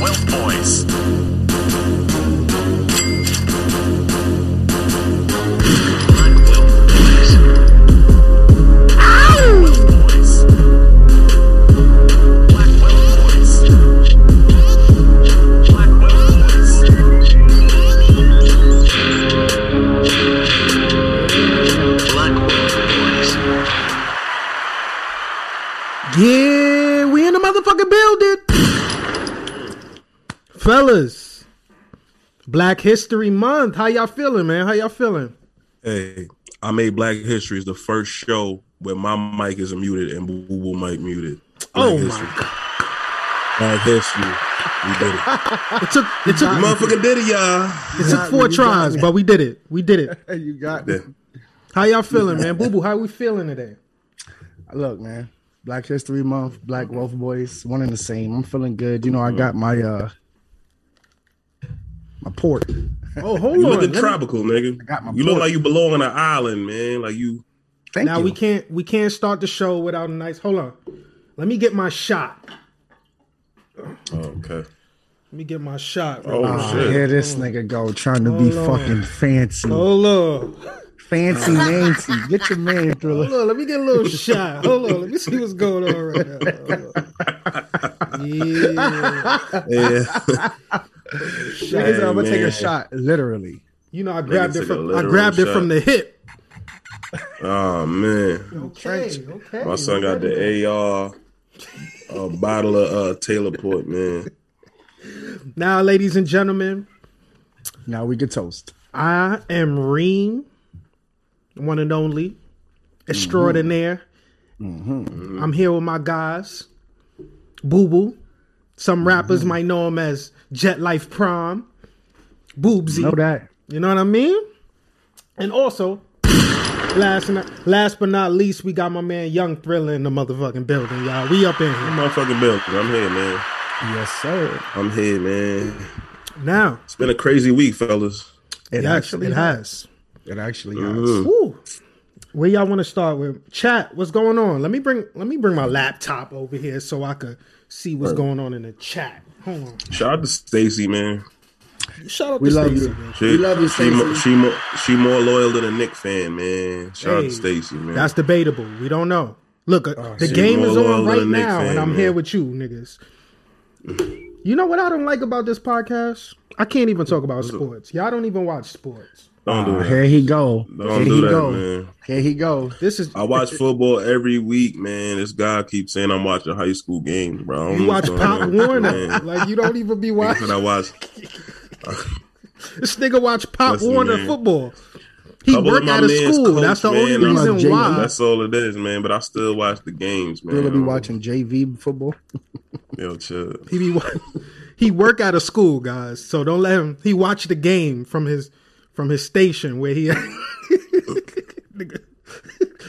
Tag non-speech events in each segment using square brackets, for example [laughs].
Wealth Boys. Fellas, Black History Month. How y'all feeling, man? How y'all feeling? Hey, I made Black History is the first show where my mic is muted and Boo Boo mic muted. Black Oh History. my god. Black History. We did it. [laughs] It took it took We motherfucking did it, y'all. it took four tries, but we did it. We did it. [laughs] you got it. How y'all feeling, man? Boo boo, how we feeling today? Look, man. Black History Month, Black Wealth Boys, one and the same. I'm feeling good. You know, I got my uh my port. Oh, hold You on. looking Let me- tropical, nigga. got my You look like you belong on an island, man. Like you. Thank now you. we can't we can't start the show without a nice. Hold on. Let me get my shot. Oh, okay. Let me get my shot. Oh Ah, shit. here this nigga go trying to be Hold on. fucking fancy. Hold on. Fancy [laughs] Nancy. Get your man Hold on, let me get a little shot. Hold on, let me see what's going on right now. Yeah. Yeah. Nigga said, I'm gonna take a shot, literally. You know, I grabbed it from I literal grabbed it from the hip. oh man. Okay, okay. My son got the AR. A bottle of uh, Taylor Port, man. Now, ladies and gentlemen, Now we can toast. I am Reem, one and only, extraordinaire. Mm-hmm. I'm here with my guys, Boo Boo. Some mm-hmm. rappers might know him as Jet Life Prom, Boobsy. Know that. You know what I mean? And also, last not, last but not least, we got my man Young Thriller in the motherfucking building, y'all. We up in here Motherfucking building. I'm here, man. Yes, sir. I'm here, man. now. It's been a crazy week, fellas. It Yes, actually it has. It actually has. Woo. Where y'all want to start with? Chat, what's going on? Let me bring let me bring my laptop over here so I could see what's going on in the chat. Hold on. Shout out to Stacy, man. Shout out We to love Stacey, you. man. She, We love you, she, mo- Stacey. she, more, she more loyal than a Nick fan, man. Shout out to Stacy, man. That's debatable. We don't know. Look, uh, the game is on right now, fan, and I'm man. here with you, niggas. You know what I don't like about this podcast? I can't even talk about sports. Y'all don't even watch sports. Don't do Ah, that. here he go. Don't here do he that, go. man. Here he go. This is I watch [laughs] football every week, man. This guy keeps saying I'm watching high school games, bro. You watch Pop Warner. man. Like you don't even be watching. I watch [laughs] This nigga watch Pop Listen, Warner man. football. He Couple work of at a school. coach, That's the man. only reason why. That's all it is, man. But I still watch the games, man. Really be watching JV football. [laughs] Yo, chill. He be he work at a school, guys. So don't let him. He watch the game from his from his station where he [laughs] Nigga,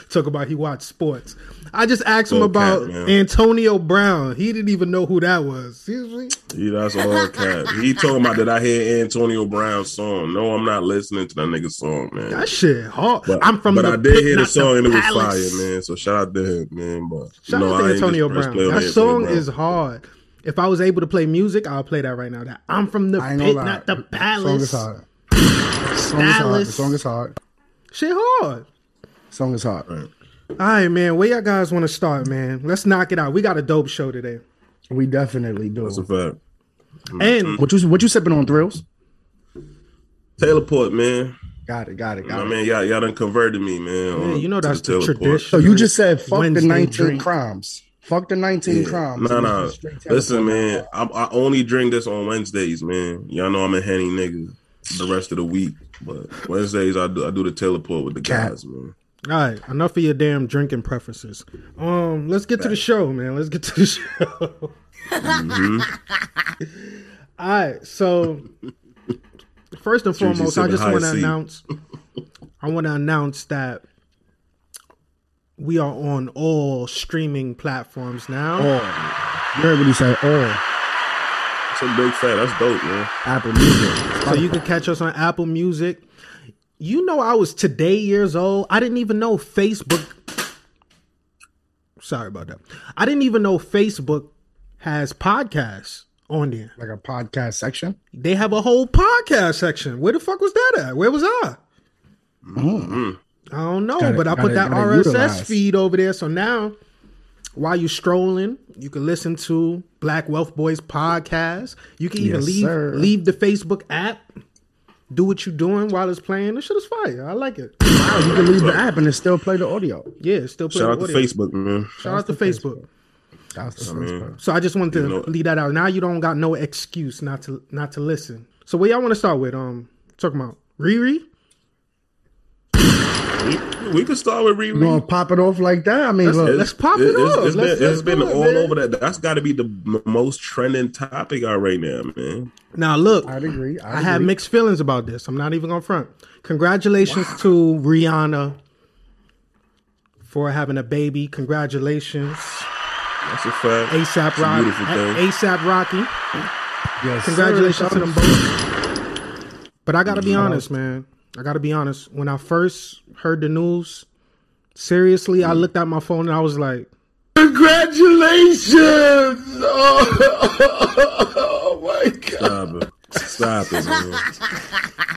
talk about he watched sports. I just asked him about cap, man. Antonio Brown. He didn't even know who that was. Seriously, Yeah, that's all cap. He talking about that I hear Antonio Brown's song. No, I'm not listening to that nigga's song, man. that shit hard. But, I'm from but the I did pit, hear the not song and it was palace. fire, man. So shout out to him, man. But Shout you know, out to I Antonio Brown. play That Antonio song Brown. is hard. If I was able to play music, I'll play that right now. That I'm from the pit, lie. not the Song palace. Is hard. Song is hard. The song is hard. Shit hard. Song is hard. All right, man. Where y'all guys want to start, man? Let's knock it out. We got a dope show today. We definitely do. That's a fact. And mm-hmm. What you what you sipping on thrills? Taylor Port, man. Got it, got it, I got it. mean, y'all, y'all done converted me, man. Man, you know that's the Taylor Port. tradition. So you just said fuck Wednesday the 19 drink. crimes. Fuck the 19 crimes. No, no. Straight Listen, man. I, I only drink this on Wednesdays, man. Y'all know I'm a henny nigga. The rest of the week, but Wednesdays I do I do the teleport with the Cat. guys, man. all right, enough of your damn drinking preferences. Um, let's get to the show, man. Let's get to the [laughs] show. All right, so first and foremost, I just want to announce. I want to announce that we are on all streaming platforms now. Oh. You heard what he said. Oh, It's a big fan. That's dope, man. Apple Music. So you can catch us on Apple Music. You know, I was today years old. I didn't even know Facebook. Sorry about that. I didn't even know Facebook has podcasts on there. Like a podcast section. They have a whole podcast section. Where the fuck was that at? Where was I? Mm. I don't know, Gotta- but I put gotta- that RSS utilize. feed over there. So now, while you're strolling, you can listen to Black Wealth Boys podcast. You can even Yes, leave sir. leave the Facebook app. Do what you're doing while it's playing. This shit is fire. I like it. Wow, you can leave the app and it still play the audio. Yeah, still play the audio. Shout out the to. Facebook, man. Shout out to Facebook. That's the I mean. So I just wanted to You know- leave that out. Now you don't got no excuse not to not to listen. So what y'all want to start with? Um, talking about Riri. We, can start with You gonna pop it off like that? I mean, look, let's pop it it's- off. It's Let's- been, let's it's been it, all man. over that. That's got to be the most trending topic out right now, man. Now look, I'd agree. I'd I have agree. mixed feelings about this. I'm not even gonna front. Congratulations to Rihanna for having a baby. Congratulations, That's a fact. ASAP Rocky. beautiful thing. ASAP Rocky. Yes, Congratulations sir. to them both. But I gotta be honest, man. I gotta be honest. When I first heard the news, seriously, I looked at my phone and I was like, Congratulations! [laughs] Oh, my God. Stop it. Stop it, man.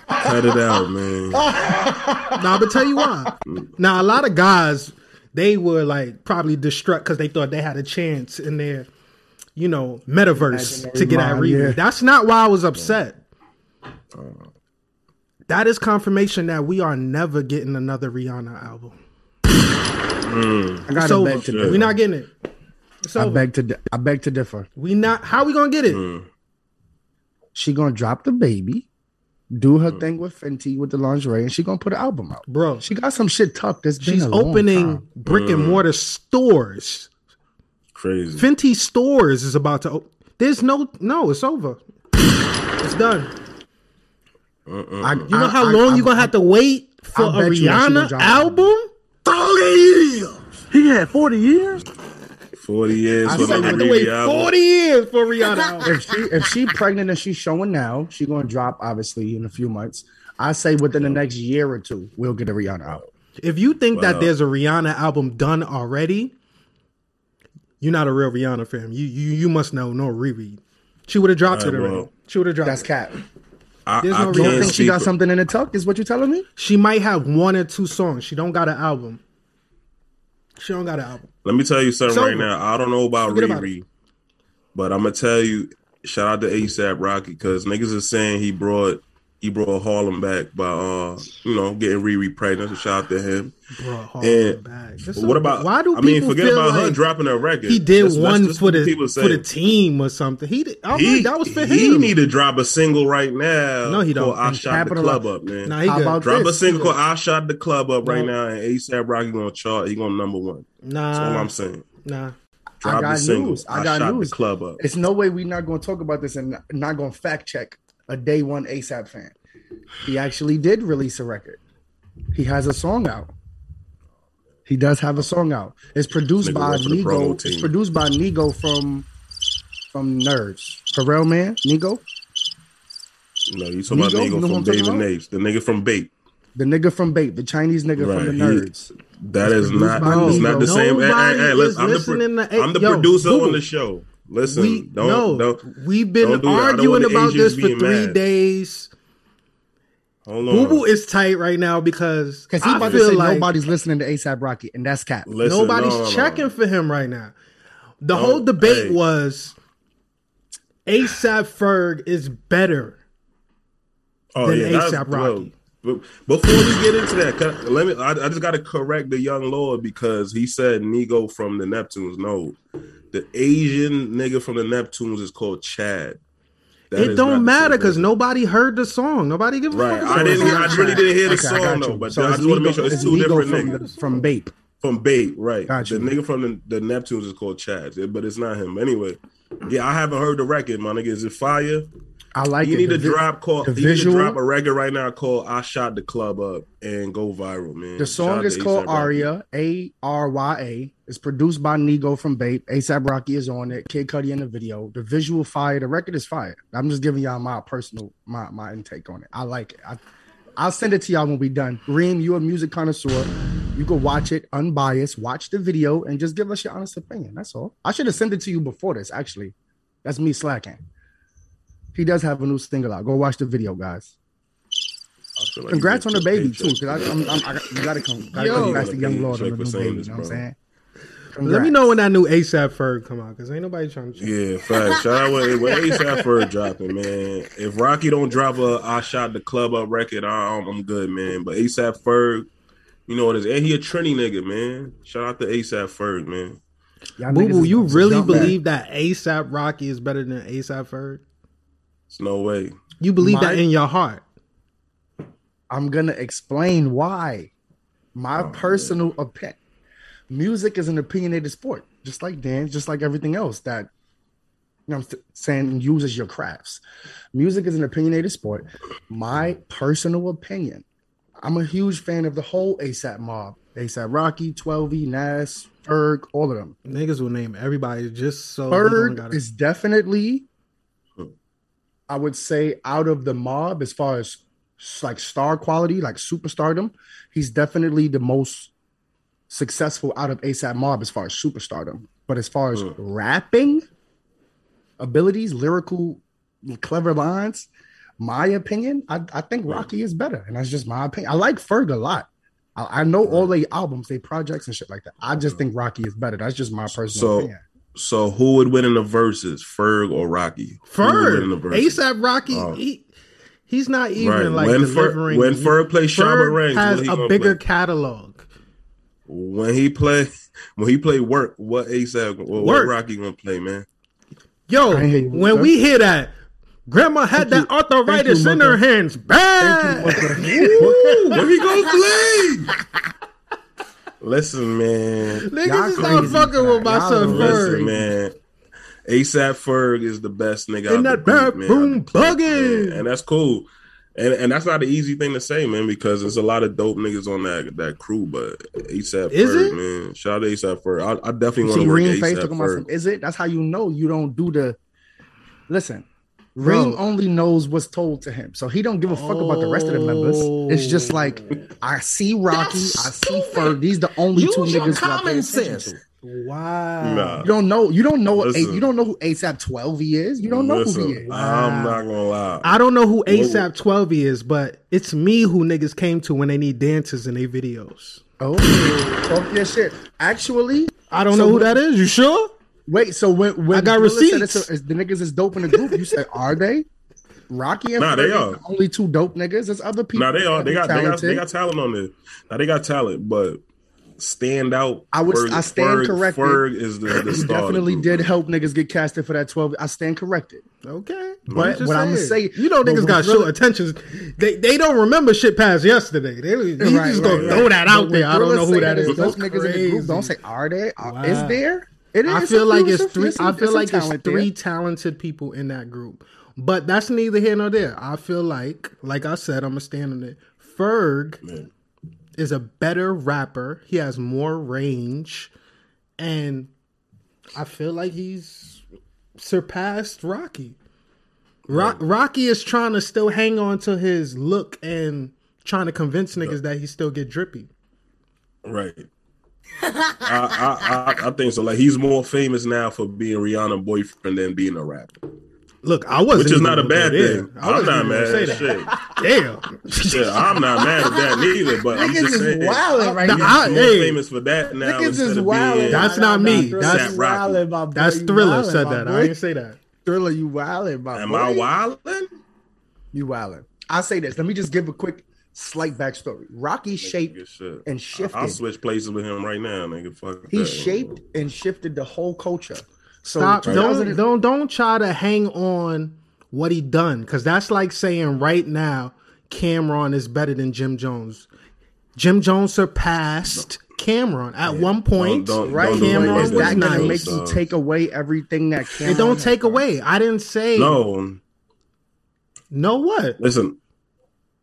Cut it out, man. Nah, but tell you why. Now, a lot of guys, they were like probably distraught because they thought they had a chance in their, you know, metaverse Imaginary to get at mind, Riri. yeah. That's not why I was upset. Uh, That is confirmation that we are never getting another Rihanna album. Mm. I gotta beg to differ. We're not getting it. It's I over. beg to. di- I beg to differ. we not. How we gonna get it? Mm. She gonna drop the baby, do her mm. thing with Fenty with the lingerie, and she gonna put an album out. Bro, She got some shit tucked. It's been she's a long opening time. brick and mm. mortar stores. Crazy. Fenty stores is about to. Op- There's no no. It's over. It's done. Uh-uh. I, You know how long you gonna have to wait for I a bet you that she gonna Rihanna album? 40 years! He had 40 years? 40 years I for said another to wait album. forty years for Rihanna [laughs] if she if she pregnant and she's showing now, she gonna drop obviously in a few months. I say within the next year or two, we'll get a Rihanna out. If you think that there's a Rihanna album done already, you're not a real Rihanna fan. You you you must know no Riri. She would have dropped Alright, it already. well. She would have dropped That's it. cat. I, There's I no don't can't think she got something in the tuck? Is what you're telling me? She might have one or two songs. She don't got an album. She don't got an album. Let me tell you something It's right now. I don't know about Forget about Riri, but I'm gonna tell you. Shout out to ASAP Rocky because niggas is saying he brought he brought Harlem back by uh you know getting Riri pregnant. So shout out to him. Bro, hold And back. This But is- what about? why do I mean, forget feel about her dropping a record. He did That's- that's one just for the for the team or something. He did. I He, that was for he him. need to drop a single right now. No, he don't. called I shot the club up, man. Nah, he How good. about Drop a single called I shot the club up right No. now, and ASAP Rocky gonna chart. He gonna number one. Nah, That's all I'm saying. nah. Drop I got the news. I I, got shot news. the club up. It's no way we're not going to talk about this and not going to fact check a day one ASAP fan. He actually did release a record. He has a song out. He does have a song out. It's produced Nigga by work for the promo Nigo. It's produced by Nigo from from Nerds. Pharrell man, Nigo, No, you talking about Nigo? You know from I'm talking David about? The nigga from Bape. the nigga from Bape, the Chinese nigga Right, from the he- Nerds. That is not. It's not the Nigo. same. Hey, hey, hey, listen, I'm the, pro- to- I'm the Yo, producer Google. on the show. Listen, We don't no, don't. we've been don't do that. I don't arguing about this for three mad. days. Hold on. Boo Boo is tight right now because Because he I about to say like nobody's listening to ASAP Rocky, and that's cap. Listen, nobody's no, no, no. checking for him right now. The Don't- whole debate hey. was ASAP Ferg is better. Oh than yeah, that's A$AP well, Rocky. but Before we get into that, I- let me. I, I just got to correct the young lord because he said Nigo from the Neptunes. No, the Asian nigga from the Neptunes is called Chad. That it don't matter because nobody heard the song. Nobody give a Right, fuck. I didn't. I really didn't hear the Okay, song though, but So I just want to make sure it's, two different from, niggas the- from Bape. from Bape, right? Got the nigga from the, the Neptunes is called Chad, but it's not him. Anyway, yeah, I haven't heard the record, my nigga. Is it fire? I like it. You it. need The to drop call. the You need to drop a record right now called "I Shot the Club Up" and go viral, man. The song out is called Arya, A R Y A. It's produced by Nigo from Bape. ASAP Rocky is on it. Kid Cudi in the video. The visual fire. The record is fire. I'm just giving y'all my personal my my intake on it. I like it. I, I'll send it to y'all when we done. Reem, you a music connoisseur. You can watch it unbiased. Watch the video and just give us your honest opinion. That's all. I should have sent it to you before this. Actually, that's me slacking. He does have a new single out. Go watch the video, guys. I like Congrats on the get your baby too, because I'm, I'm, I, you gotta come, gotta Yo. come back to Young Lord on the new baby. this, You know what I'm bro. saying? Let me know when that new ASAP Ferg come out, because ain't nobody trying to. Check. Yeah, fact. Shout out when, when ASAP Ferg dropping, man. If Rocky don't drop a I shot the club up record, I, I'm, I'm good, man. But ASAP Ferg, you know what it is. And he a Trini nigga, man. Shout out to ASAP Ferg, man. Y'all Boo niggas Boo, you really jump back. believe that ASAP Rocky is better than ASAP Ferg? It's no way. You believe My- that in your heart? I'm gonna explain why. My Oh, personal opinion. Music is an opinionated sport, just like dance, just like everything else that you know I'm saying uses your crafts. Music is an opinionated sport. My personal opinion. I'm a huge fan of the whole ASAP mob. ASAP Rocky, 12E, Nas, Ferg, all of them. Niggas will name everybody just so we Ferg gotta- is definitely, I would say, out of the mob as far as like star quality, like superstardom. He's definitely the most successful out of ASAP Mob as far as superstardom. But as far as Mm. rapping abilities, lyrical, clever lines, my opinion, I, I think Rocky is better, and that's just my opinion. I like Ferg a lot. I, I know all the albums, they projects and shit like that. I just think Rocky is better. That's just my personal So, opinion. So who would win in the verses, Ferg or Rocky? Who in the Ferg, verses? ASAP Rocky, Oh. he he's not even Right. like when Ferg, delivering. when Ferg plays Shabba Ferg Ranks, has he a bigger play? catalog. when he play [laughs] when he play work, what ASAP what, what Rocky gonna play, man? Yo, I hear you, when we hear that, Grandma had that you. arthritis Thank in her hands. Bad. [laughs] Ooh, what he gonna play? [laughs] Listen, man. Niggas is not fucking with my son Ferg. man. ASAP Ferg is the best nigga In that the beat, man, bathroom out the clip, bugging. and that's cool. And and that's not an easy thing to say, man, because there's a lot of dope niggas on that that crew. But ASAP Is Ferg, it? man, shout out to ASAP Ferg. I, I definitely want to work ASAP talking about some. Ferg. Is it? That's how you know you don't do the. Listen, Reem Bro. only knows what's told to him, so he don't give a fuck about the rest of the members. It's just like oh. I see Rocky, I see Ferg. These the only two niggas who I pay attention to. Wow. Nah. You don't know. You don't know. what A- you don't know who ASAP Twelve he is. You don't know Listen, who he is. I'm not gonna lie. I don't know who ASAP 12 is, but it's me who niggas came to when they need dancers in their videos. Oh, talk your shit. Actually, I don't So know who that is. You sure? Wait. So when when I got Thriller said it's a- the niggas is dope in the group, you said are they? Rocky and Nah, they are. the only two dope niggas. There's other people. Nah, they are. They got, they got they got talent on there. Now they got talent, but stand out. I would- I stand Ferg, corrected. Ferg is the, the [clears throat] star. of the definitely did help niggas get casted for that 12. I stand corrected. Okay. But just what I'ma saying. say- you know, niggas got Thriller- short attentions. They they don't remember shit past yesterday. They you Right, just right, gonna right. throw that But out when there. I don't know who that is. Those there's is. Niggas in the group. Don't say are they? Are, Wow. Is there? It is. I feel like it's three. some- I feel some like it's talent three there. talented people in that group. But that's neither here nor there. I feel like, like I said, I'm gonna stand on it. Ferg Man. is a better rapper. He has more range, and I feel like he's surpassed Rocky. Ro- Rocky is trying to still hang on to his look and trying to convince niggas that he still get drippy. Right. I, I, I I think so. Like he's more famous now for being Rihanna boyfriend than being a rapper, Look, I wasn't, which is not a bad thing. I I'm wasn't mad gonna at shit. that. [laughs] Damn. Yeah, I'm not mad at that neither. But I'm just is saying, wildin' right Nah, now. I- he's more hey. famous for that now. Niggas instead is of being- That's not me. That's- you wildin', my boy. That's Thriller wildin', said that. boy. I didn't say that. Thriller, you wildin', my Am boy. I wilding? You wildin'. I'll say this. Let me just give a quick, slight backstory. Rocky shaped and shifted. I'll switch places with him right now, nigga. Fuck he that. shaped and shifted the whole culture. So Stop! 2000 Don't don't don't try to hang on what he done because that's like saying right now Cam'ron is better than Jim Jones. Jim Jones surpassed Cam'ron at one point. Don't- don't- right? don't Cam'ron it like is that. that gonna nice. make you take away everything that Cam'ron it don't take away. I didn't say No, No what? listen.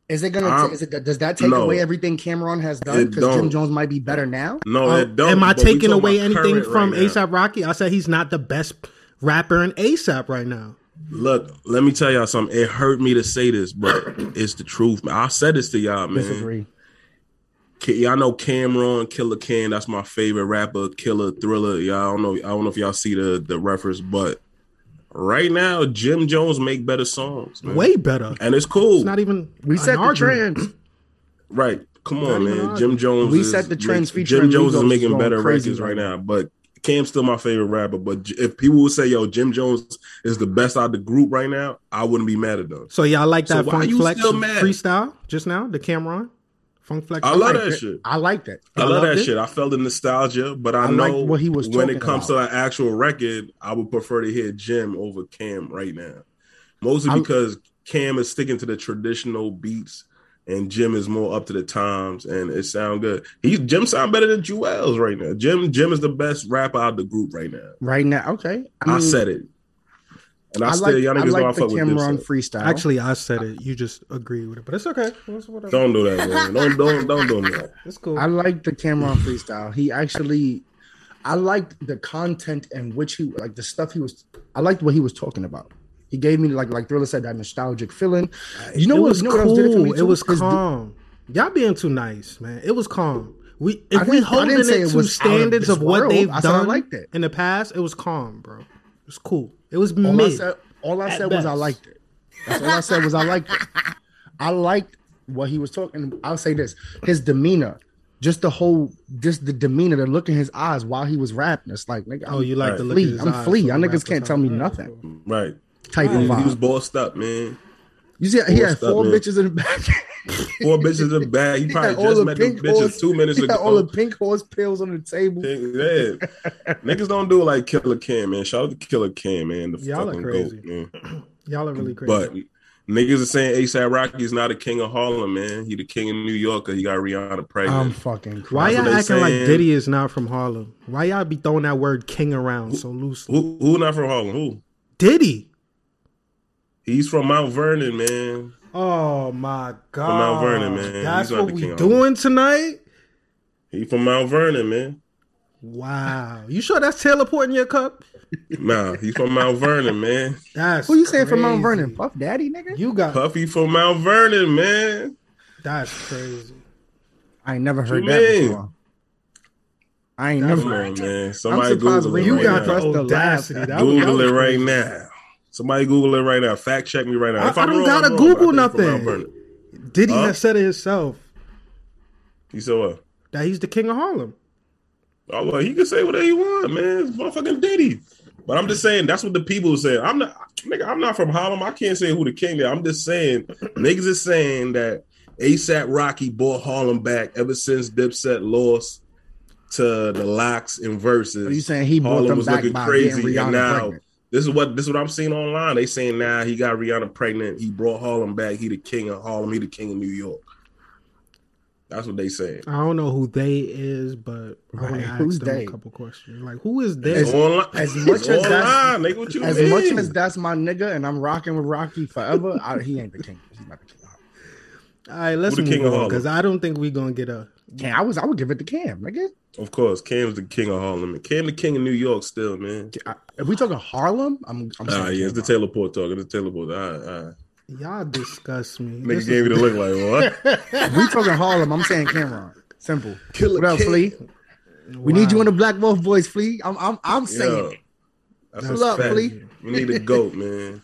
Is it gonna? Um, is it, does that take no. away everything Cam'ron has done? Because Jim. Jones might be better now. No, Uh, it don't. am I taking away anything current from right. ASAP Rocky? I said he's not the best rapper in ASAP right now. Look, let me tell y'all something. It hurt me to say this, but it's the truth. man. I said this to y'all, man. Disagree. Y'all know Cam'ron, Killa Cam. That's my favorite rapper. Killer Thriller. Y'all don't know. I don't know if y'all see the the reference, but Right now, Jim Jones make better songs, man. Way better. and it's cool. It's not even. We set the argument. trends. [clears throat] Right. Come Not on, man. Jim Jones. We is set the trends make- Jim Jones is making better crazy records right right now, but Cam's still my favorite rapper. But if people would say, "Yo, Jim Jones is the best out of the group right now," I wouldn't be mad at them. So y'all like that why Funk Flex still mad? freestyle just now? The Cam'ron Funk Flex. I love that it. shit. I like that. I I love that it. shit. I felt the nostalgia, but I, I know what he was when it comes about. to an actual record, I would prefer to hear Jim over Cam right now. Mostly I- because Cam is sticking to the traditional beats and Jim is more up to the times and it sound good. He Jim sound better than Juelz right now. Jim Jim is the best rapper out of the group right now. Right now, okay. I, mean, said it. And I, I still like, y'all I niggas know I like the fuck with Cam'ron uh, freestyle. Actually, I said it. You just agree with it, but it's okay. It's. Don't do that, man. Don't don't don't do that. [laughs] It's cool. I like the Cam'ron freestyle. He actually, I liked the content and which he like the stuff he was. I liked what he was talking about. He gave me like like Thriller said that nostalgic feeling. You know it what? was You know cool. else did it for it was His- calm. Y'all being too nice, man. It was calm. We if we holding it it to was out of standards of what world. they've I said I done liked it. in the past, it was calm, bro. It was cool. It was All I said, all I At said was I liked it. That's all I said was I liked it. [laughs] I liked what he was talking. I'll say this: his demeanor, just the whole, just the demeanor, the look in his eyes while he was rapping. It's like, nigga, oh, you like Right. the look Flea. his I'm eyes Flea. when Y'all niggas can't tell me nothing. Right. type He, of vibe. he was vibe. bossed up, man. You see, he had four man. bitches in the back. [laughs] Four bitches in the back. He [laughs] He probably just the met them bitches horse- two minutes ago. all the pink horse pills on the table. Pink, Yeah. Niggas don't do it like Killa Cam, man. Shout out to Killa Cam, man. The Y'all are fucking crazy. goat, man. [clears throat] Y'all are really crazy. But niggas are saying ASAP Rocky is not a king of Harlem, man. He the king of New York he got Rihanna pregnant. I'm fucking. why y'all acting like saying. Diddy is not from Harlem? Why y'all be throwing that word king around so loosely? who who not from Harlem? Who? Diddy. He's from Mount Vernon, man. Oh my god. from Mount Vernon, man. That's He's what we king of doing tonight? He from Mount Vernon, man. Wow. You sure that's teleporting your cup? Nah, he's from Mount Vernon, man. That's Who you saying from Mount. Vernon? Puff Daddy, nigga. You got Puffy from Mount Vernon, man. that's crazy. I ain't never heard that mean? before. I ain't That's Come never. on, man. Somebody surprised Google it You right got now. the audacity. laugh. That Google was it right now. Somebody Google it right now. Fact check me right now. I- If I I'm don't wrong, gotta I'm wrong, Google but I think from Mount nothing. Diddy Huh? has said it himself He said what? that he's the king of Harlem. Oh, well, he can say whatever he want, man. It's motherfucking Diddy. But I'm just saying that's what the people say. I'm not, nigga. I'm not from Harlem. I can't say who the king is. I'm just saying [clears throat] niggas is saying that ASAP Rocky bought Harlem back ever since Dipset lost to the Lox and Verzuz. Are you saying he Harlem them was back looking by crazy, and now pregnant? This is what this is what I'm seeing online. They saying now he got Rihanna pregnant. He brought Harlem back. He the king of Harlem. He the king of New York. That's what they saying. I don't know who they is, but I want Right, to ask who's them they? a couple questions. Like, who is It's they? online. as much as that's- online, nigga. What you As mean? much as that's my nigga, and I'm rocking with Rocky forever, I, he ain't the king. He's not the king. All right, let's Who the king move of on because I don't think we're gonna get a. Cam, I was, I would give it to Cam, nigga. Of course, Cam's the king of Harlem. Cam the king of New York still, man. I- If we talking Harlem, I'm, I'm saying Ah, yeah, it's the Cam. teleport talk. It's the teleport. All right, all right. Y'all disgust me. Nigga This gave me the look like what? [laughs] If we talking Harlem, I'm saying Cam'ron. Simple. Killer What up, Cam. Flea? We need you Wow. in the Black Wealth Boys, Flea. I'm, I'm, I'm saying Yo, it. that's That's up, fact. Flea? We need a goat, man.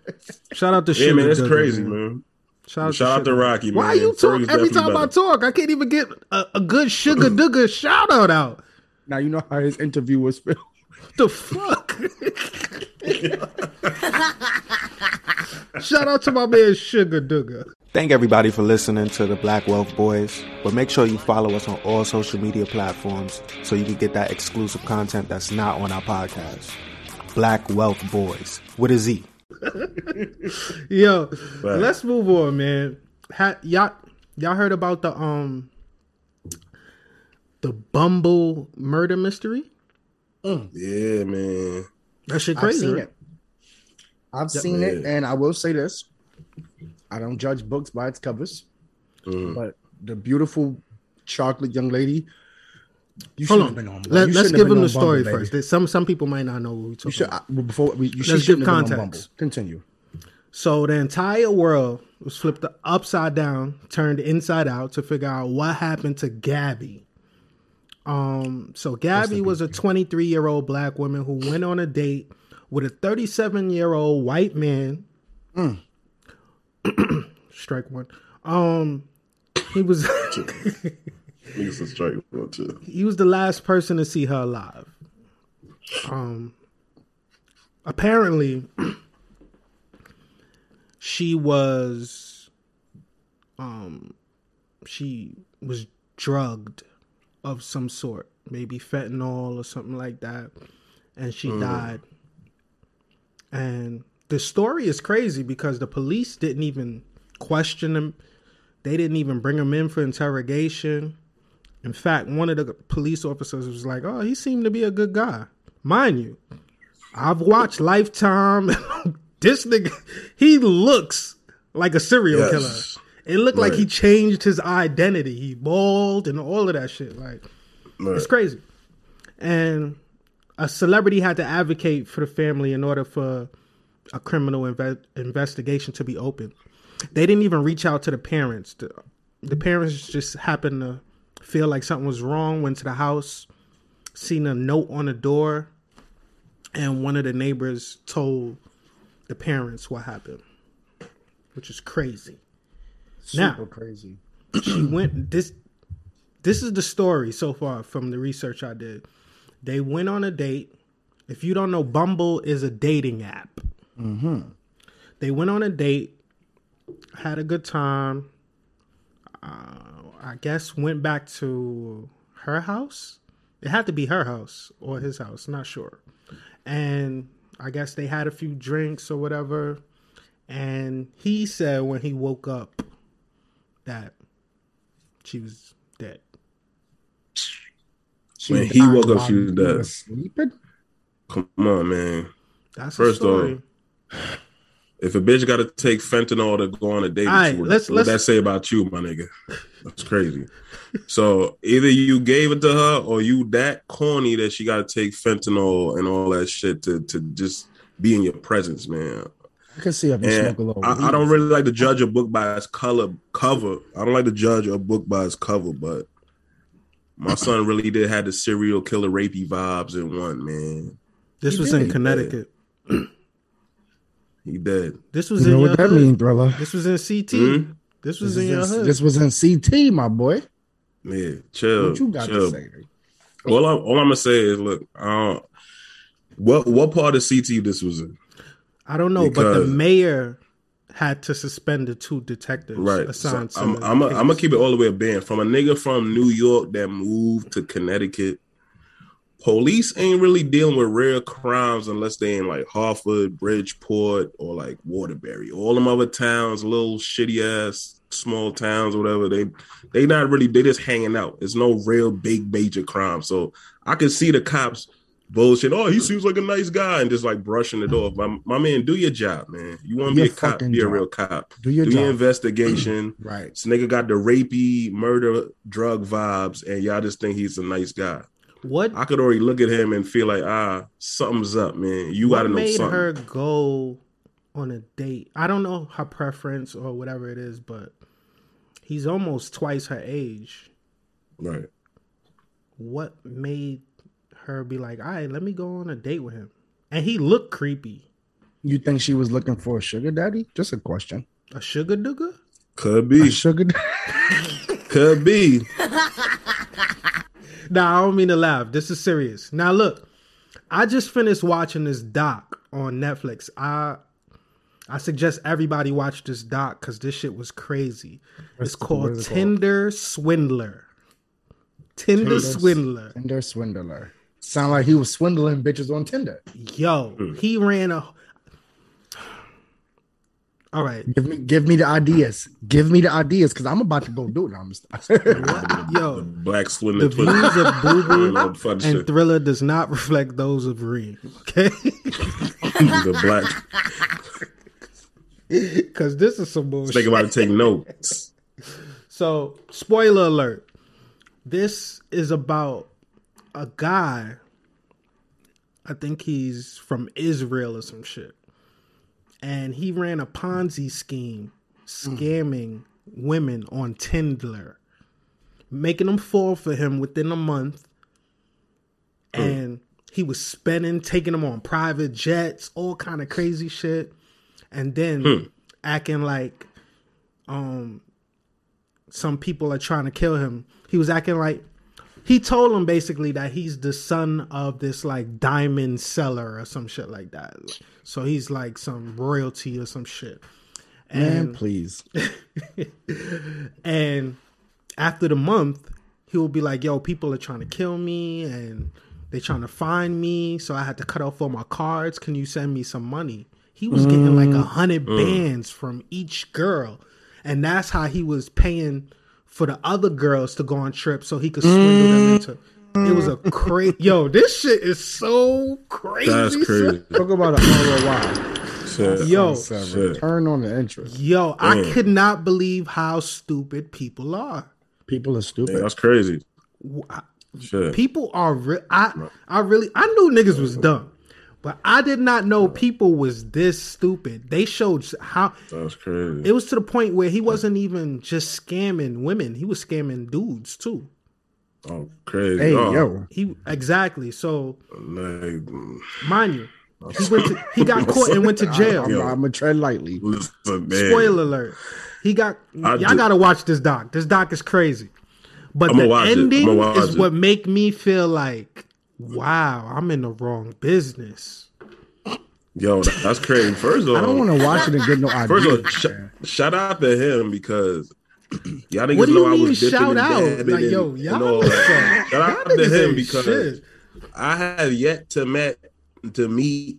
[laughs] Shout out to Yeah, Sugar man, it's Duggar, crazy, man. Shout out, Shout out to Rocky, man. Why are you talk every definitely time I talk? I can't even get a, a good Sugar [clears throat] Duggar shout out out. Now you know how his interview was [laughs] spelled. The fuck? Shout out to my man Sugar Duggar. Thank everybody for listening to the Black Wealth Boys. But make sure you follow us on all social media platforms so you can get that exclusive content that's not on our podcast. Black Wealth Boys with a Z. [laughs] Yo, let's move on, man. Ha, y'all, y'all heard about the um the Bumble murder mystery? Yeah, man. That shit I've crazy. seen right? it. I've seen it, and I will say this: I don't judge books by its covers, Mhm. but the beautiful chocolate young lady. You Hold on. been on. Let, you us give been them the story Bumble, first. There's Some some people might not know what we You talking should about. I, before we, you Let's give shouldn't have been on context. Continue. So the entire world was flipped upside down, turned inside out to figure out what happened to Gabby. Um, so Gabby was a 23 year old black woman who went on a date with a 37 year old white man. [clears throat] Strike one. Um, he was [laughs] Niggas a strike one too. he was the last person to see her alive. Um, apparently, [clears throat] she was, um, she was drugged of some sort, maybe fentanyl or something like that, and she mm. died. And the story is crazy because the police didn't even question him. They didn't even bring him in for interrogation. In fact, one of the police officers was like, "Oh, he seemed to be a good guy." Mind you, I've watched Lifetime. [laughs] this nigga, he looks like a serial Yes. It looked like he changed his identity. He bald and all of that shit. Like Right. it's crazy. And a celebrity had to advocate for the family in order for a criminal inve- investigation to be open. They didn't even reach out to the parents. The, the parents just happened to feel like something was wrong, went to the house, seen a note on the door, and one of the neighbors told the parents what happened, which is crazy. Now- Super crazy. she went this this is the story so far from the research I did. They went on a date. If you don't know, Bumble is a dating app. They went on a date, had a good time. Uh, I guess went back to her house. It had to be her house or his house, not sure. And I guess they had a few drinks or whatever. And he said when he woke up that she was dead. She When he woke up, she was he dead. sleeping. Come on, man. That's First the story. off, If a bitch got to take fentanyl to go on a date, with Alright, you, what, let's- what let's- that say about you, my nigga? That's crazy. so either you gave it to her, or you that corny that she got to take fentanyl and all that shit to to just be in your presence, man. I can see if you And smoke a little. I, I don't really like to judge a book by its color cover. I don't like to judge a book by its cover, but my son really did have the serial killer rapey vibes in one, man. this He was did. in Connecticut. He did. This was You know in your what that hood. means, brother? This was in CT. Hmm? This was This, in your in, hood. this was in CT, my boy. Yeah, chill. What you got chill. to say? All I'm, all I'm gonna say is, look, uh, what what part of CT this was in? I don't know, but the mayor had to suspend the two detectives Right. So assigned to I'm I'm gonna keep it all the way up band from a nigga from New York that moved to Connecticut. Police ain't really dealing with rare crimes unless they in like Hartford, Bridgeport, or like Waterbury. All them other towns, little shitty ass small towns, whatever. They they not really. They just hanging out. It's no real big major crime. So I can see the cops bullshit. Oh, he seems like a nice guy, and just like brushing it off. My, my man, do your job, man. You want to be a cop? Be a real cop. Do your do your job. investigation. [clears throat] Right. This nigga got the rapey murder drug vibes, and y'all just think he's a nice guy. what I could already look at him and feel like, ah, something's up, man. You gotta know made something. her go on a date? I don't know her preference or whatever it is, but he's almost twice her age. Right. What made her be like, all right, let me go on a date with him? And he looked creepy. You think she was looking for a sugar daddy? Just a question. A sugar dugger? Could be. A be. sugar. [laughs] Could be. [laughs] Nah, I don't mean to laugh. This is serious. Now look, I just finished watching this doc on Netflix. I I suggest everybody watch this doc because this shit was crazy. It's what called is it called? Tinder Swindler. Tinder Tinder Swindler. Tinder swindler. Sound like he was swindling bitches on Tinder. Yo, hmm. he ran a. All right, Give me, give me the ideas. Give me the ideas, because I'm about to go do it. I'm what? yo, Black the Swindler views of Boo Boo [laughs] and shit. Thriller does not reflect those of Reem. Okay, [laughs] the black. [laughs] because this is some bullshit. Think about to take notes. So, spoiler alert. This is about a guy. I think he's from Israel or some shit. And he ran a Ponzi scheme scamming women on Tinder, making them fall for him within a month. And he was spending, taking them on private jets, all kind of crazy shit, and then Hmm. acting like um some people are trying to kill him. He was acting like he told him basically that he's the son of this like diamond seller or some shit like that. So he's like some royalty or some shit. Man, please. [laughs] And after the month, he will be like, "Yo, people are trying to kill me, and they're trying to find me. So I had to cut off all my cards. Can you send me some money?" He was getting like a hundred mm. bands from each girl, and that's how he was paying for the other girls to go on trips so he could swindle them into. It was a crazy. Mm. Yo, this shit is so crazy. That's crazy. Talk about an ROI. Shit. Yo, Shit. Turn on the interest. yo, I could not believe how stupid people are. People are Yeah, stupid. that's crazy. I- Shit. people are re- I I really I knew niggas was dumb, but I did not know people was this stupid. They showed how That's crazy. it was to the point where he wasn't even just scamming women; he was scamming dudes too. oh, crazy. Hey, Oh, yo. He exactly so Like, mind you, he went to, he [laughs] got caught and went to jail. I'm, I'm gonna tread lightly. listen, man. Spoiler alert. He got I y'all do- gotta watch this doc. This doc is crazy. But I'ma the ending is it. what make me feel like, wow, I'm in the wrong business. Yo, that's crazy. First of all, I don't want to watch it and get no [laughs] idea. First of all, sh- shout out to him because [clears throat] y'all niggas What do know I mean was dipping shout out? Like, and- yo, y'all all was Shout out to him because shit. I have yet to met to meet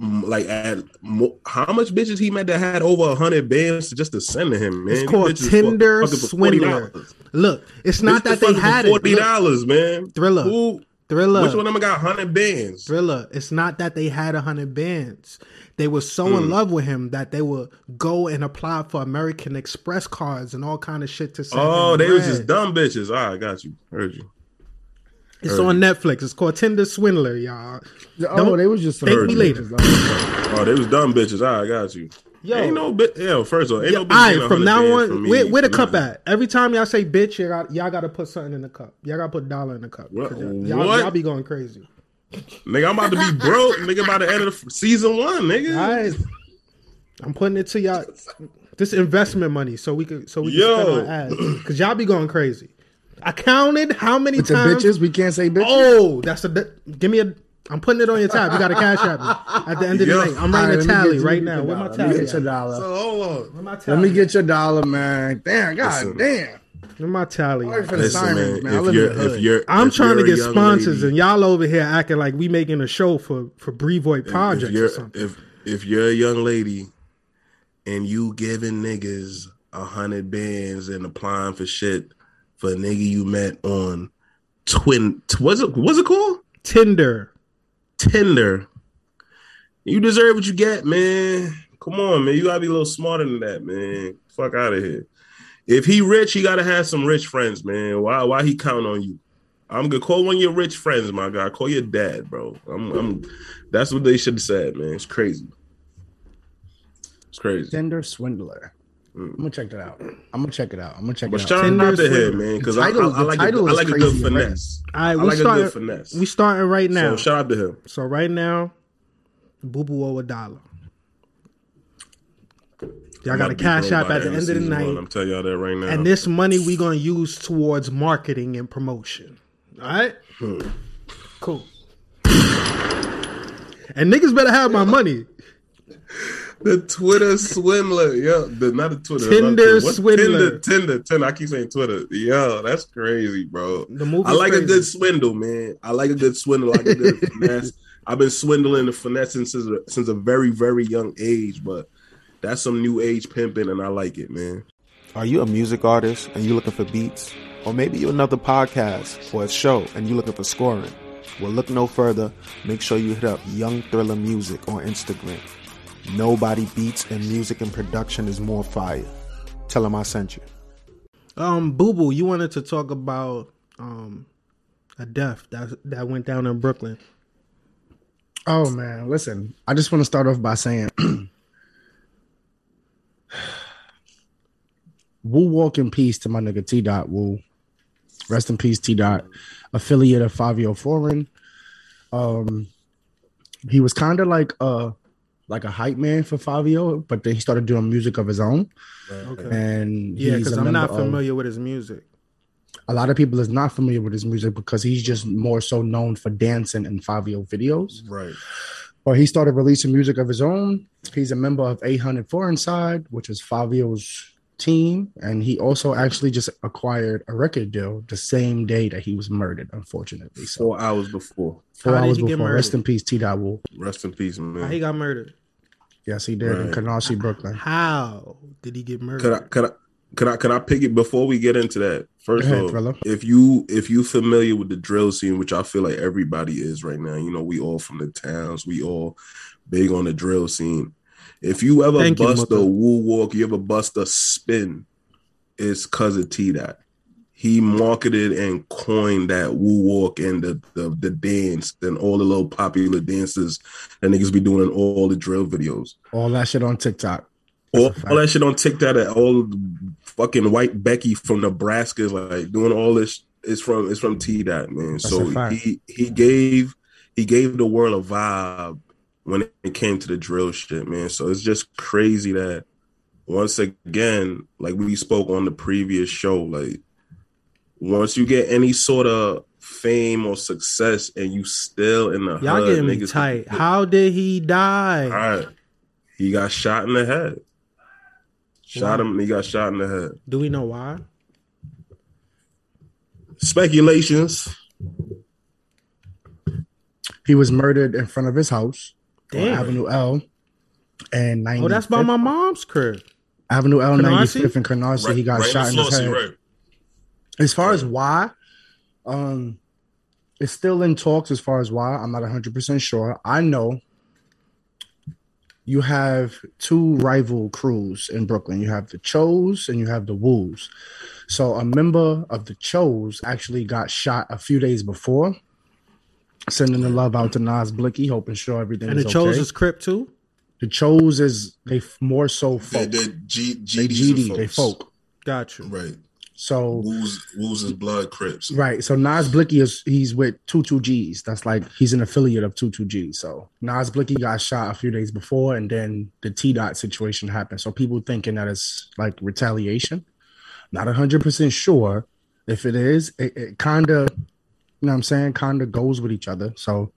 like at mo- how much bitches he met that had over a hundred bands just to send to him, man. It's called Tinder swindler. $40. Look, it's not that they had it. forty dollars, man. Thriller. Who? Thriller. Which one of them got hundred bands? Thriller. It's not that they had a hundred bands. They were so in Hmm. love with him that they would go and apply for American Express cards and all kind of shit to send. Oh, they was just dumb bitches. All right, I got you. Heard you. It's on Netflix. It's called Tinder Swindler, y'all. oh, Don't they was just thank me later. Oh, they was dumb bitches. All right, I got you. Yo, ain't no bit. Yo, first of all, ain't Yeah, no bitch all getting right, from now on, from where, where the cup at? Every time y'all say bitch, y'all got, y'all got to put something in the cup. Y'all got to put a dollar in the cup. 'Cause What? Y'all, y'all, What? y'all be going crazy. Nigga, I'm about to be broke. nigga, by the end of the season one, nigga. All right, I'm putting it to y'all. This investment money, so we could, so we can Yo. spend on ads, because y'all be going crazy. I counted how many With the times. bitches, we can't say bitches. Oh, that's a. Give me a. I'm putting it on your tab. You got to cash at me at the end of the Yo. night. I'm All writing right, a tally get- right now. get Where my your dollar. Let me tally? get your dollar. So hold on. Where my tally? Let me get your dollar, man. Damn, god Listen. damn. Where my tally? Sorry at? for the Listen, man. man. I If live you're, if you're, I'm if trying to you're a get sponsors, lady- and y'all over here acting like we making a show for for Brevoy if or you're something. if if you're a young lady and you giving niggas a hundred bands and applying for shit for a nigga you met on twin what's it what's it called Tinder. Tinder, you deserve what you get, man. Come on, man. You gotta be a little smarter than that, man. Fuck out of here. If he rich, he gotta have some rich friends, man. Why why he count on you? I'm gonna call one of your rich friends, my guy. Call your dad, bro. I'm I'm that's what they should have said, man. It's crazy. It's crazy. Tinder swindler. I'm gonna check that out. I'm gonna check it out. I'm gonna check. But it out. shout Tinder out to swindler. him, man, because I, I, I like a, I like a good crazy already. finesse. All right, I we like a good finesse. We starting right now. So shout out to him. So right now, Boo Boo owe a dollar. Y'all got I'm a cash broke app by at the end end of the season one. night, I'm telling y'all that right now. and this money we gonna use towards marketing and promotion. All right, Hmm. cool. And niggas better have my money. The Twitter swindler, Yeah, the not the Twitter, Tinder not Twitter. What's swindler. Tinder, Tinder, Tinder. I keep saying Twitter. Yo, that's crazy, bro. The movie. I like a good swindle, man. I like a good swindle. I like a good [laughs] finesse. I've been swindling and finessing since a, since a very very young age, but that's some new age pimping, and I like it, man. Are you a music artist and you looking for beats? Or maybe you're another podcast or a show and you looking for scoring? Well, look no further. Make sure you hit up Young Thriller Music on Instagram. Nobody beats and music and production is more fire. Tell them I sent you. Um, Boo Boo, you wanted to talk about um a death that that went down in Brooklyn. Oh man, listen. I just want to start off by saying, [clears throat] Woo walk in peace to my nigga TDott Woo. Rest in peace, T Dot. Affiliate of Fivio Foreign. Um, he was kind of like a like a hype man for Fivio, but then he started doing music of his own, Okay. and Yeah, because I'm not member of- familiar with his music. a lot of people is not familiar with his music because he's just more so known for dancing and Fivio videos. Right. But he started releasing music of his own. He's a member of 804 Inside, which is Fivio's team, and he also actually just acquired a record deal the same day that he was murdered. Unfortunately, so Four hours before. four How did hours he get before. Rest in peace, TDott Rest in peace, How man. he got murdered? Yes, he did in Right. Canarsie, Brooklyn. How did he get murdered? Could I could I could I can I pick it before we get into that? First Go of all, Thriller. if you if you familiar with the drill scene, which I feel like everybody is right now, you know, we all from the towns, we all big on the drill scene. If you ever Thank you, bust a Mutlu. woo walk, you ever bust a spin, it's cause of T that. He marketed and coined that woo walk and the, the the dance and all the little popular dances that niggas be doing in all the drill videos. All that shit on TikTok. All, all that shit on TikTok that all fucking white Becky from Nebraska is like doing all this is from it's from TDott man. That's so he he gave he gave the world a vibe when it came to the drill shit, man. So it's just crazy that once again, like we spoke on the previous show, like once you get any sort of fame or success and you still in the Y'all hood, getting me niggas- tight. How did he die? all right. He got shot in the head. Shot Wow. him. He got shot in the head. Do we know why? Speculations. He was murdered in front of his house on Damn. Avenue L. And 95th, Oh, that's by my mom's crib. Avenue L, 95th and Canarsie. he got shot in his head. Right. As far as why, um, it's still in talks. As far as why, I'm not 100 percent sure. I know you have two rival crews in Brooklyn. You have the Chos and you have the Wolves. So a member of the Chos actually got shot a few days before. Sending the love out to Nas Blixky, hoping sure everything And is the chose okay. is crip too. the Chos is they more so They, folk. they, G, GDs and GD, they folk. Got you. Right. So Woos, Woos is blood crips. Right. So Nas Blixky is he's with two two G's. That's like he's an affiliate of two two G. So Nas Blixky got shot a few days before, and then the TDott situation happened. So people thinking that it's like retaliation. Not hundred percent sure if it is. It, it kind of, you know, what I'm saying, kind of goes with each other. So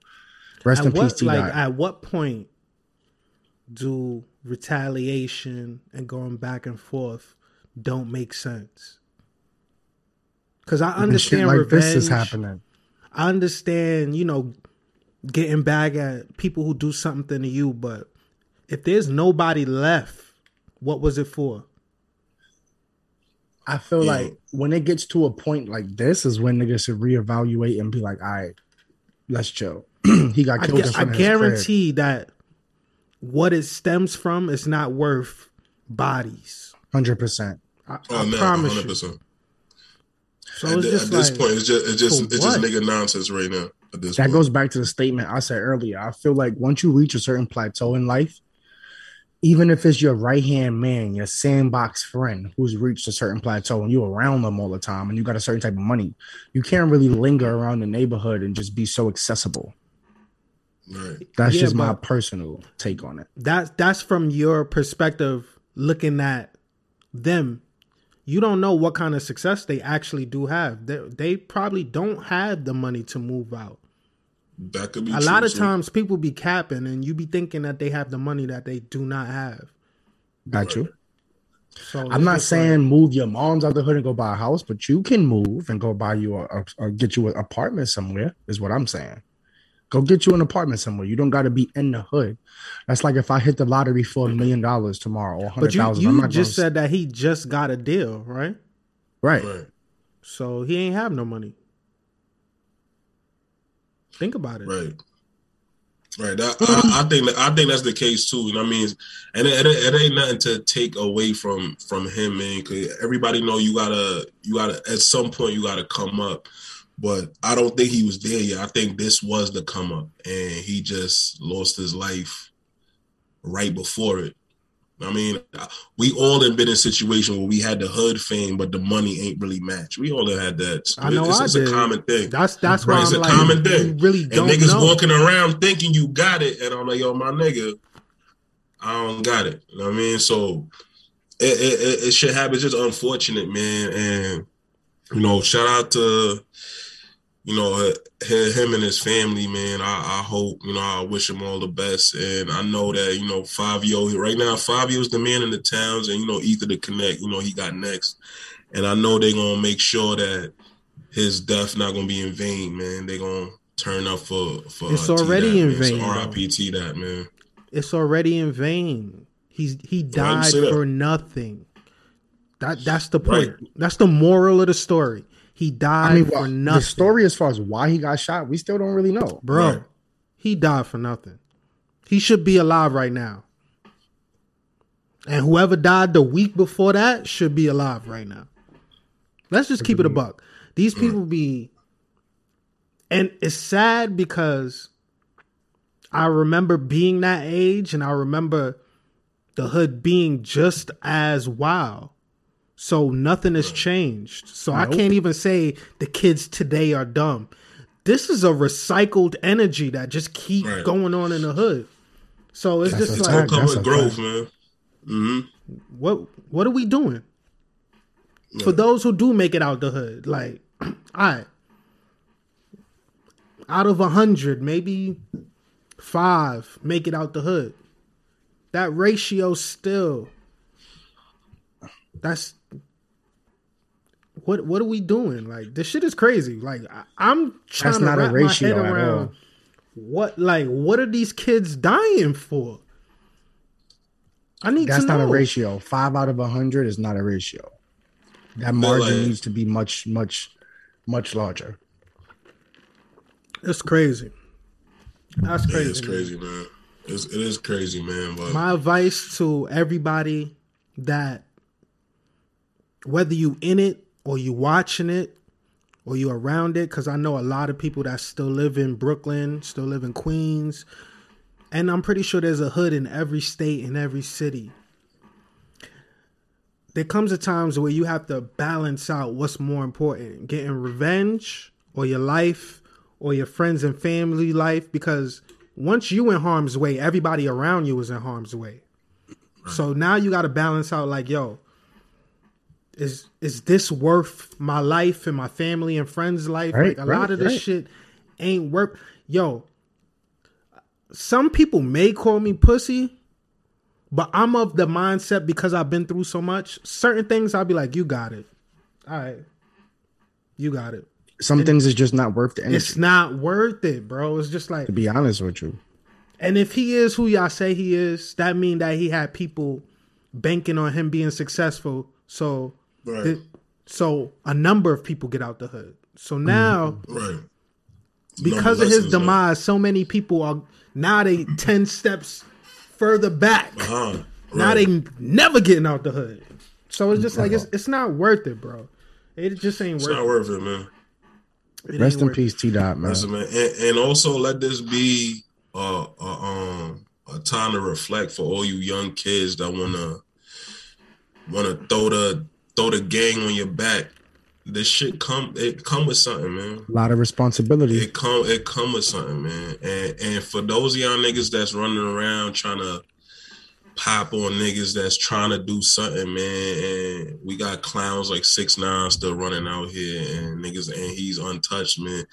rest At in peace, what, T like, dot. at what point do retaliation and going back and forth don't make sense? Because I understand like revenge. this is happening. I understand, you know, getting back at people who do something to you, but if there's nobody left, what was it for? I feel Yeah. like when it gets to a point like this is when niggas should reevaluate and be like, all right, let's chill. [clears throat] he got I, killed in gu- I front of his guarantee that what it stems from is not worth bodies. Hundred percent. I, Oh I man, promise hundred you. Percent. So At, it's just at this like, point, it's just it's just it's just nigga nonsense right now. At this That point, goes back to the statement I said earlier. I feel like once you reach a certain plateau in life, even if it's your right hand man, your sandbox friend who's reached a certain plateau and you're around them all the time and you got a certain type of money, you can't really linger around the neighborhood and just be so accessible. right? That's Yeah, just my personal take on it. that's that's from your perspective looking at them you don't know what kind of success they actually do have they, they probably don't have the money to move out That could be a true, lot of too. times people be capping and you be thinking that they have the money that they do not have Got you. so I'm not saying like- move your mom's out the hood and go buy a house, but you can move and go buy you a, a, or get you an apartment somewhere. Is what I'm saying. Go get you an apartment somewhere. You don't got to be in the hood. That's like if I hit the lottery for a million dollars tomorrow or but hundred you, thousand. You just gonna, said that he just got a deal right right. Right, so he ain't have no money think about it right, right. That, I, I think that, I think that's the case too. You know what I mean? And it, it, it ain't nothing to take away from from him, man. Cause everybody know you gotta you gotta at some point you gotta come up. But I don't think he was there yet. I think this was the come up, and he just lost his life right before it. I mean, we all have been in a situation where we had the hood fame, but the money ain't really matched. We all have had that. I know it's, I it's did. a common thing. That's that's Right, why it's I'm a like, common thing. really and don't niggas know. walking around thinking you got it, and I'm like, yo, my nigga, I don't got it. You know what I mean? So it it, it, it shit happens. It's just unfortunate, man. And you know, shout out to you know him and his family, man. I, I hope you know I wish him all the best, and I know that you know Fivio right now. Fivio's the man in the towns, and you know Ether to connect. You know he got next, and I know they're gonna make sure that his death not gonna be in vain, man. They're gonna turn up for for. It's uh, already in vain, So. R.I.P. That man. it's already in vain. He's he died for nothing. That that's the point. Right. That's the moral of the story. He died I mean, for what, nothing. the story as far as why he got shot, we still don't really know. bro. Right. He died for nothing. He should be alive right now. And whoever died the week before that should be alive right now. Let's just keep it a mm-hmm. buck. These people be and it's sad because I remember being that age and I remember the hood being just as wild. So nothing has changed. So I can't even say the kids today are dumb. This is a recycled energy that just keep Right. going on in the hood. So it's That's just like gonna come That's with growth, fact. man. hmm what what are we doing? For those who do make it out the hood, like [clears throat] all right. Out of a hundred, maybe five make it out the hood. That ratio still that's what what are we doing? Like this shit is crazy. Like I, I'm trying That's to not a wrap ratio my head around all. what like what are these kids dying for? I need That's to not know. a ratio. Five out of a hundred is not a ratio. That margin like- needs to be much, much, much larger. It's crazy. That's crazy. it's crazy, man. It's, it is crazy, man. But My advice to everybody that whether you in it or you watching it or you around it, because I know a lot of people that still live in Brooklyn, still live in Queens, and I'm pretty sure there's a hood in every state in every city. There comes a times where you have to balance out what's more important, getting revenge or your life or your friends and family life because once you in harm's way, everybody around you is in harm's way. So now you got to balance out like, yo, is is this worth my life and my family and friends' life? Right, like a lot of this right. shit ain't worth. Yo, some people may call me pussy, but I'm of the mindset because I've been through so much. Certain things I'll be like, you got it. All right, you got it. Some things is just not worth the energy. It's not worth it, bro. It's just like to be honest with you. and if he is who y'all say he is, that mean that he had people banking on him being successful. So, Right. th- so a number of people get out the hood. So now, right. because of his demise, so many people are now they ten steps further back. huh? Now they never getting out the hood. So it's just like it's it's not worth it, bro. It just ain't It's worth not it. worth it, man. It Rest in worth peace, TDott, man. Listen, man, and, and also let this be uh, a um a time to reflect for all you young kids that wanna wanna throw the throw the gang on your back. This shit come it come with something, man. A lot of responsibility. It come it come with something, man. And and for those of y'all niggas that's running around trying to pop on niggas that's trying to do something, man. And we got clowns like six nine still running out here and niggas and he's untouched, man.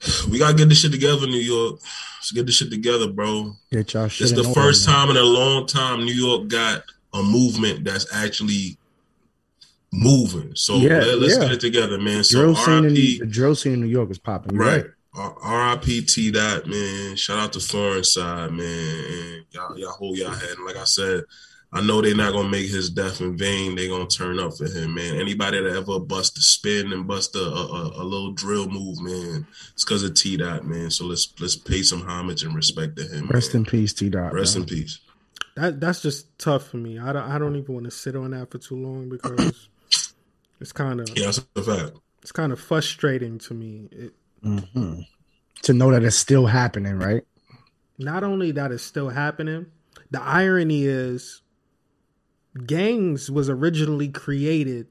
[sighs] We gotta get this shit together, New York. Let's get this shit together, bro. Get y'all shit. It's the in order, first man. time in a long time New York got a movement that's actually moving. So Yeah, let, us yeah. get it together, man. So drill scene in the drill scene in New York is popping. Right. right. RIP TDott man. Shout out to Foreign Side, man. And y'all, y'all hold y'all head. And like I said, I know they're not gonna make his death in vain. They're gonna turn up for him, man. Anybody that ever bust a spin and bust a, a, a- a little drill move, man, it's because of TDott, man. So let's let's pay some homage and respect to him. Rest man. in peace, TDott. Rest man. in peace. That that's just tough for me. I don't I don't even want to sit on that for too long because it's kind of Yeah, that's a fact. it's kind of frustrating to me. It, Mhm. To know that it's still happening, right? not only that it's still happening, the irony is gangs was originally created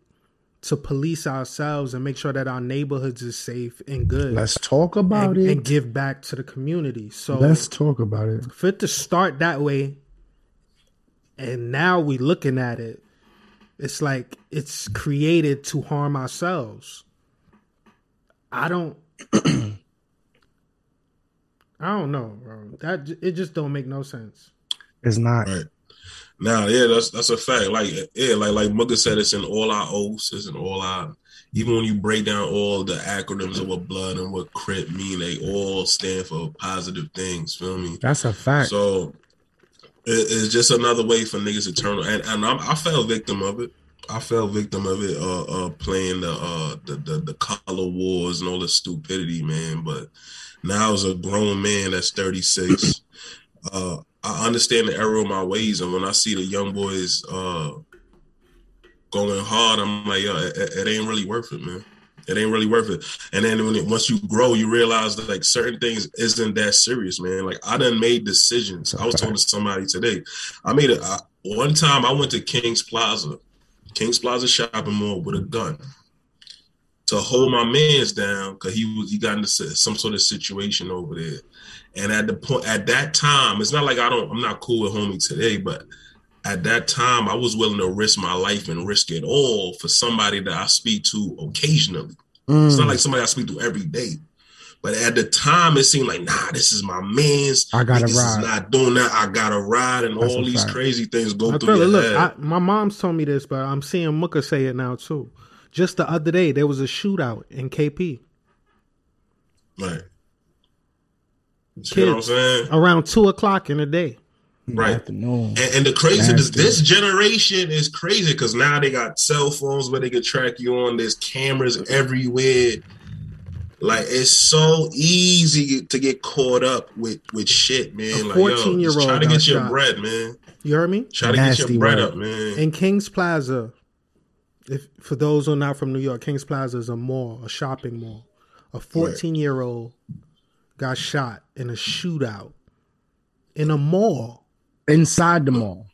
to police ourselves and make sure that our neighborhoods is safe and good. Let's talk about and, it. and give back to the community. So Let's talk about it. for it to start that way and now we're looking at it it's like it's created to harm ourselves i don't [clears throat] i don't know bro that it just don't make no sense It's not. Right. Now, yeah, that's that's a fact. Like, yeah, like like Mugga said, it's in all our oaths, it's in all our. Even when you break down all the acronyms of what blood and what crip mean, they all stand for positive things. Feel me? That's a fact. So it, it's just another way for niggas to turn. And, and I fell victim of it. I fell victim of it. Uh, uh playing the uh the, the the color wars and all the stupidity, man. But now as a grown man that's 36, uh, I understand the error of my ways, and when I see the young boys uh going hard, I'm like, yo, it, it ain't really worth it, man. It ain't really worth it. And then when it, once you grow, you realize that like certain things isn't that serious, man. Like I done made decisions. I was talking to somebody today. I made it one time. I went to King's Plaza, King's Plaza shopping mall with a gun to hold my man's down because he was he got into some sort of situation over there. And at the point at that time, it's not like I don't I'm not cool with homie today, but at that time I was willing to risk my life and risk it all for somebody that I speak to occasionally. Mm. It's not like somebody I speak to every day. But at the time, it seemed like, nah, this is my man's. I gotta ride. Not doing that. I gotta ride, and That's all these fact. crazy things go I through feel your look head. I, my mom's told me this but i'm seeing Mooka say it now too just the other day there was a shootout in kp right. You know what I'm Kids. saying? around two o'clock in the day Right. Afternoon. And, and the crazy this, this generation is crazy because now they got cell phones where they can track you on. There's cameras everywhere. Like it's so easy to get caught up with with shit, man. A like yo, 14 year old try to get your shot. bread, man. you heard me Try to get Nasty your bread word. up, man. in Kings Plaza, if for those who are not from New York, Kings Plaza is a mall, a shopping mall. A 14 year old got shot in a shootout in a mall Inside the mall.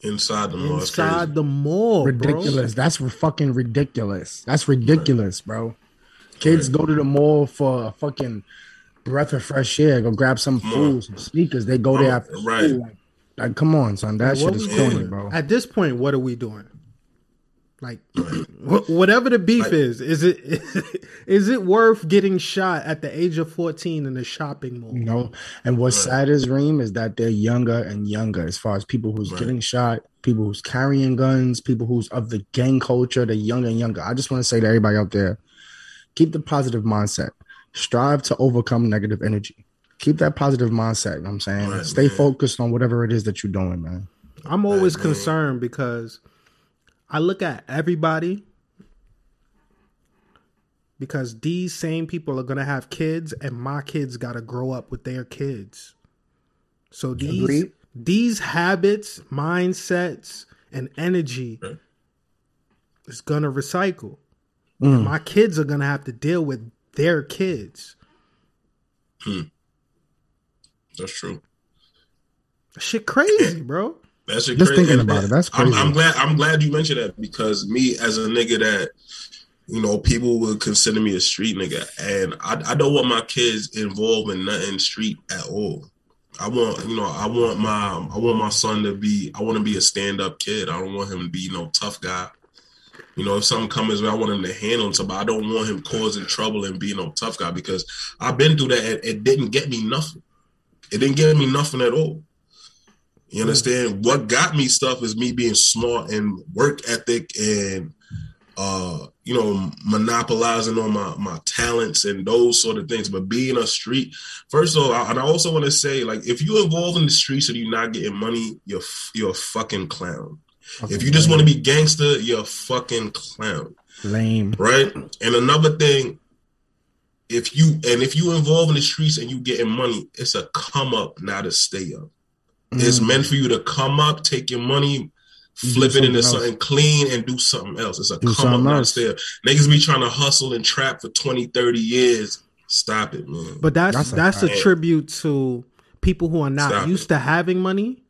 Inside the mall, inside the mall. ridiculous. That's fucking ridiculous. That's ridiculous, bro. Kids go to the mall for a fucking breath of fresh air, go grab some Come food, some sneakers. They go there after right. school. Like, like, come on, son. That What shit is we corny, bro. At this point, what are we doing? Like, [clears throat] whatever the beef Like- is, is it [laughs] is it worth getting shot at the age of 14 in a shopping mall? You know, and what's sad is Reem is that they're younger and younger as far as people who's Right. getting shot, people who's carrying guns, people who's of the gang culture, they're younger and younger. I just want to say to everybody out there, keep the positive mindset. Strive to overcome negative energy. Keep that positive mindset. You know what I'm saying? Right, Stay man. focused on whatever it is that you're doing, man. I'm always Right, man. concerned because I look at everybody because these same people are gonna have kids, and my kids gotta grow up with their kids. So these Agreed. these habits, mindsets, and energy is gonna recycle. Mm. My kids are gonna have to deal with their kids. That's true. Shit, crazy, bro. That's a Just crazy. thinking about it, that's I'm. I'm glad. I'm glad you mentioned that because me as a nigga that you know people would consider me a street nigga, and I, I don't want my kids involved in nothing street at all. I want you know I want my I want my son to be I want to be a stand up kid. I don't want him to be no tough guy. You know, if something comes I want him to handle it. But I don't want him causing trouble and being no tough guy because I've been through that and it didn't get me nothing. It didn't get me nothing at all. You understand? What got me stuff is me being smart and work ethic and uh, you know, monopolizing on my my talents and those sort of things. But being a street, first of all, I- and I also want to say, like, if you're involved in the streets and you're not getting money, you're you're a fucking clown. If you just want to be gangster, you're a fucking clown lame. right? And another thing, if you and if you involve in the streets and you getting money, it's a come up, not a stay up. It's Mm. meant for you to come up, take your money, flip it into something something clean and do something else. It's a Do come up, something not a else. stay up. Niggas be trying to hustle and trap for 20, 30 years. Stop it, man. But that's That's that's a a, tribute to people who are not Stop used it. to having money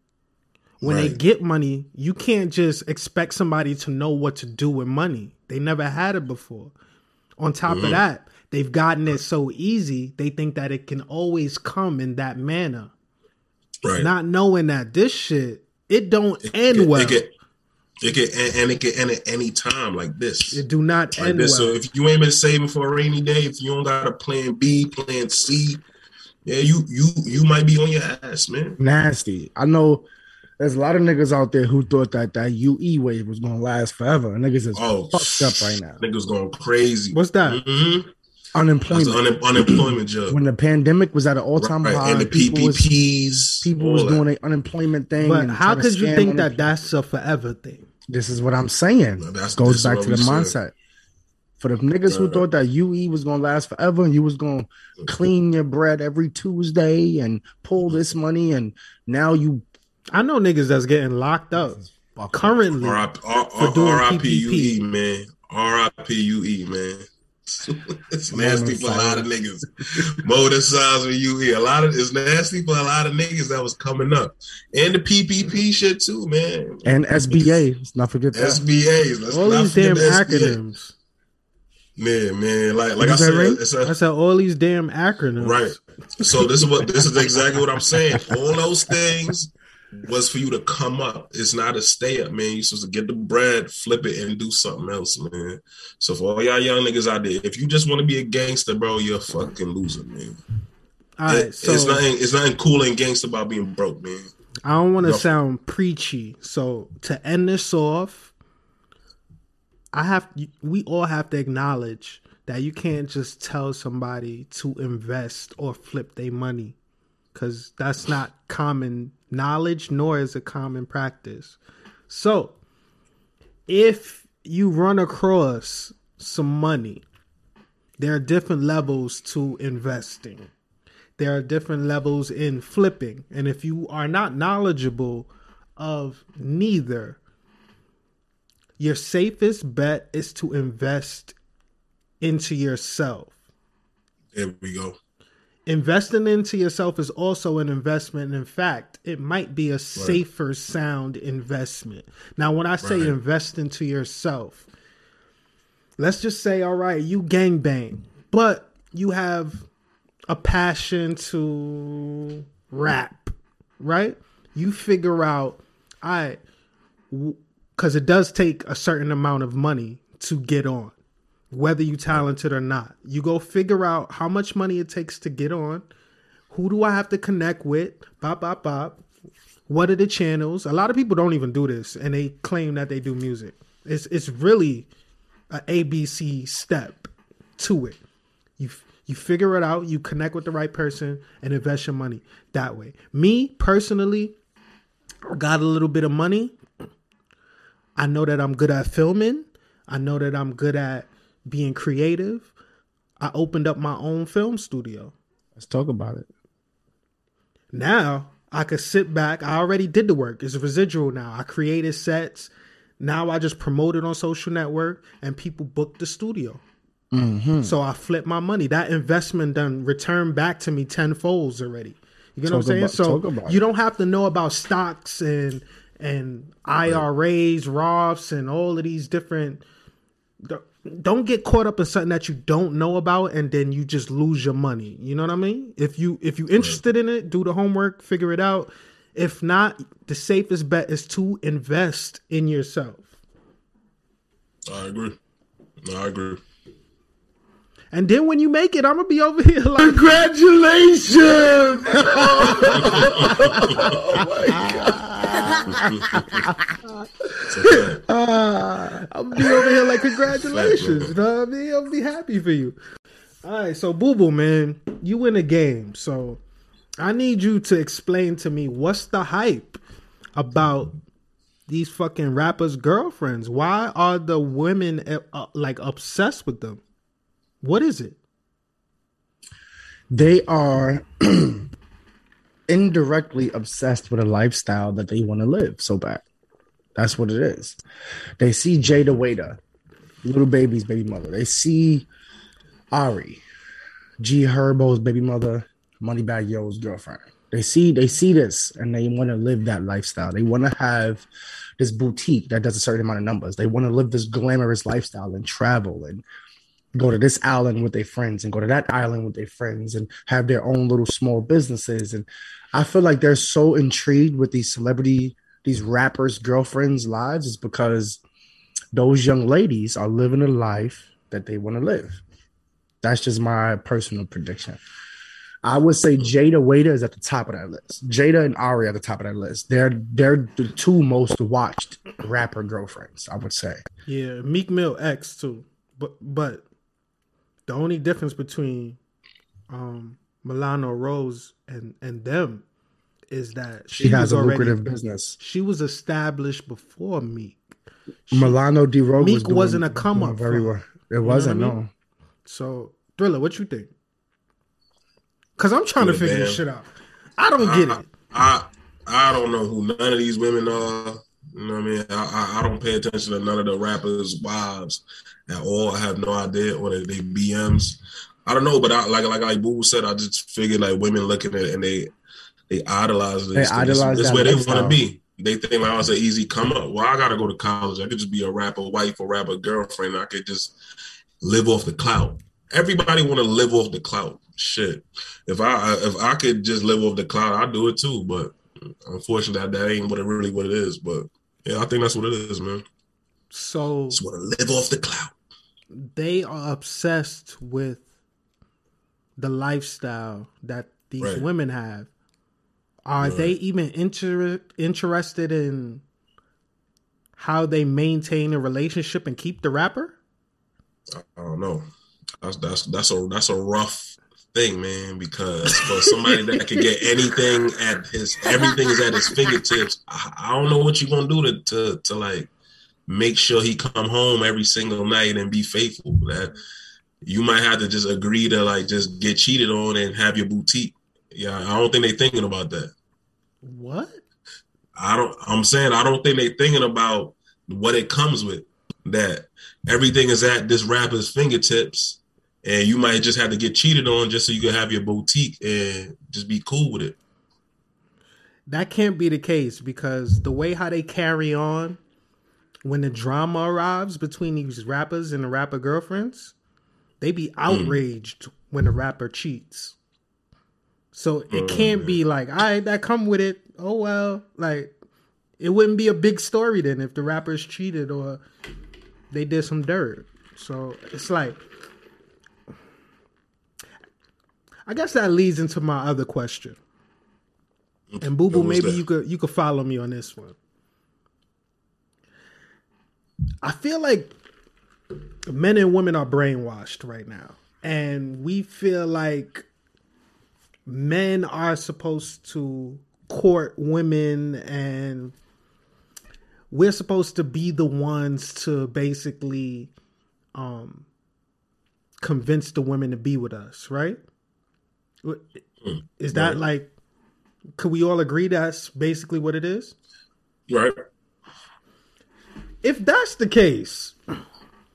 when they get money, you can't just expect somebody to know what to do with money. They never had it before. On top Mm-hmm. of that, they've gotten it so easy, they think that it can always come in that manner. Right. Not knowing that this shit, it don't end it, well. It can, it can, and, and it can end at any time like this. it do not like end this. well. So if you ain't been saving for a rainy day, if you don't got a plan B, plan C, yeah, you you you might be on your ass, man. Nasty. I know there's a lot of niggas out there who thought that that UE wave was gonna last forever. Niggas is Oh, fucked up right now. Niggas going crazy. What's that? Mm-hmm. Unemployment. un- unemployment job. when the pandemic was at an all time Right, high, and the people was, PPPs. people was doing an unemployment thing. But how trying could you think that that's a forever thing? This is what I'm saying. That's- Goes back to the we mindset. said. For the niggas who thought that UE was gonna last forever and you was gonna clean your bread every Tuesday and pull this money and now you I know niggas that's getting locked up currently. R.I.P. for doing R.I.P.U.E. PPP. man. R.I.P.U.E. man. It's nasty for a lot of niggas. Motor signs with UE. A lot of it's nasty for a lot of niggas that was coming up. And the PPP shit too, man. and SBA. Let's not forget that. SBAs. Let's all not these damn SBA. acronyms. Man, man. Like like I said, Ray? it's I a, said all these damn acronyms. right. So this is what this is exactly what I'm saying. All those things was for you to come up. It's not a stay up, man. You're supposed to get the bread, flip it, and do something else, man. So for all y'all young niggas out there, if you just want to be a gangster, bro, you're a fucking loser, man. All right, It- so it's nothing. It's nothing cool and gangster about being broke, man. I don't want to sound preachy. So to end this off, I have we all have to acknowledge that you can't just tell somebody to invest or flip their money cuz that's not common knowledge nor is it common practice. So, if you run across some money, there are different levels to investing there are different levels in flipping and if you are not knowledgeable of neither your safest bet is to invest into yourself There we go. Investing into yourself is also an investment. In fact it might be a safer sound investment. Now when i say Right. invest into yourself let's just say all right you gangbang but you have a passion to rap right? You figure out i because it does take a certain amount of money to get on whether you're talented or not. You go figure out how much money it takes to get on. Who do I have to connect with? Bop bop bop. What are the channels? A lot of people don't even do this, and they claim that they do music. It's it's really a ABC step to it. You you figure it out. You connect with the right person and invest your money that way. Me personally, got a little bit of money. I know that I'm good at filming. I know that I'm good at being creative. I opened up my own film studio. Let's talk about it. Now I could sit back. I already did the work. It's residual now. I created sets. Now I just promote it on social network and people book the studio. Mm-hmm. So I flip my money. That investment done returned back to me tenfolds already. You get what I'm saying? about- so you don't have to know about stocks and and IRAs, Roths, and all of these different. Don't get caught up in something that you don't know about, and then you just lose your money. You know what I mean? If you if you're interested in it, do the homework, figure it out. If not, the safest bet is to invest in yourself. I agree. I agree. And then when you make it, I'm gonna be over here like Congratulations! [laughs] [laughs] Oh it's a fact. I'm be over here like congratulations. You know what I mean? I'll be happy for you. All right, so Boo Boo man, you win the game, so I need you to explain to me what's the hype about these fucking rappers' girlfriends. Why are the women uh, uh, like obsessed with them? What is it? They are [clears throat] indirectly obsessed with a lifestyle that they want to live so bad. That's what it is. They see Jayda Wayda, Lil Baby's baby mother. They see Ari, G Herbo's baby mother, Moneybagg Yo's girlfriend. They see they see this and they want to live that lifestyle. They want to have this boutique that does a certain amount of numbers. They want to live this glamorous lifestyle and travel and go to this island with their friends and go to that island with their friends and have their own little small businesses. And I feel like they're so intrigued with these celebrity, these rappers' girlfriends' lives is because those young ladies are living a life that they want to live. That's just my personal prediction. I would say Jayda Wayda is at the top of that list. Jayda and Ari at the top of that list. They're they're the two most watched rapper girlfriends. I would say. Yeah, Meek Mill X too. But but the only difference between um Milano Rouge and and them is that She, has a already lucrative business. she was established before Meek. Milano D. Rose Meek was doing- wasn't a come up very well. It wasn't what I mean? no. So Thriller, what you think? Cause I'm trying to Yeah, figure this shit out. I don't get it. I I don't know who none of these women are. You know what I mean? I, I, I don't pay attention to none of the rappers' wives at all. I have no idea what they, they BMs. I don't know, but I like like like Boo said, I just figured like women looking at it and they they idolize this. They idolize This that where they want to be. They think like oh, it's an easy come up. Well, I gotta go to college. I could just be a rapper wife or rapper girlfriend. I could just live off the clout. Everybody want to live off the clout. Shit. If I if I could just live off the clout, I'd do it too. But unfortunately, that ain't what it really what it is. But yeah, I think that's what it is, man. So Just want to live off the clout. they are obsessed with the lifestyle that these Right. women have. Are they even inter- interested in how they maintain a relationship and keep the rapper? I don't know. That's that's that's a that's a rough thing, man. Because for somebody that can get [laughs] anything at his everything is at his fingertips. I, I don't know what you're gonna do to to to like make sure he come home every single night and be faithful. That you might have to just agree to like just get cheated on and have your boutique. Yeah, I don't think they thinking about that. What? I don't. I'm saying I don't think they thinking about what it comes with. That everything is at this rapper's fingertips, and you might just have to get cheated on just so you can have your boutique and just be cool with it. That can't be the case because the way how they carry on when the drama arrives between these rappers and the rapper girlfriends, they be outraged when the rapper cheats. So it can't be like, all right, that come with it. Oh well, like it wouldn't be a big story then if the rappers cheated or they did some dirt. So it's like I guess that leads into my other question. And Boo Boo, maybe that? you could you could follow me on this one. I feel like men and women are brainwashed right now. And we feel like men are supposed to court women and we're supposed to be the ones to basically um convince the women to be with us, right? Is that Right. like could we all agree that's basically what it is? Right. If that's the case,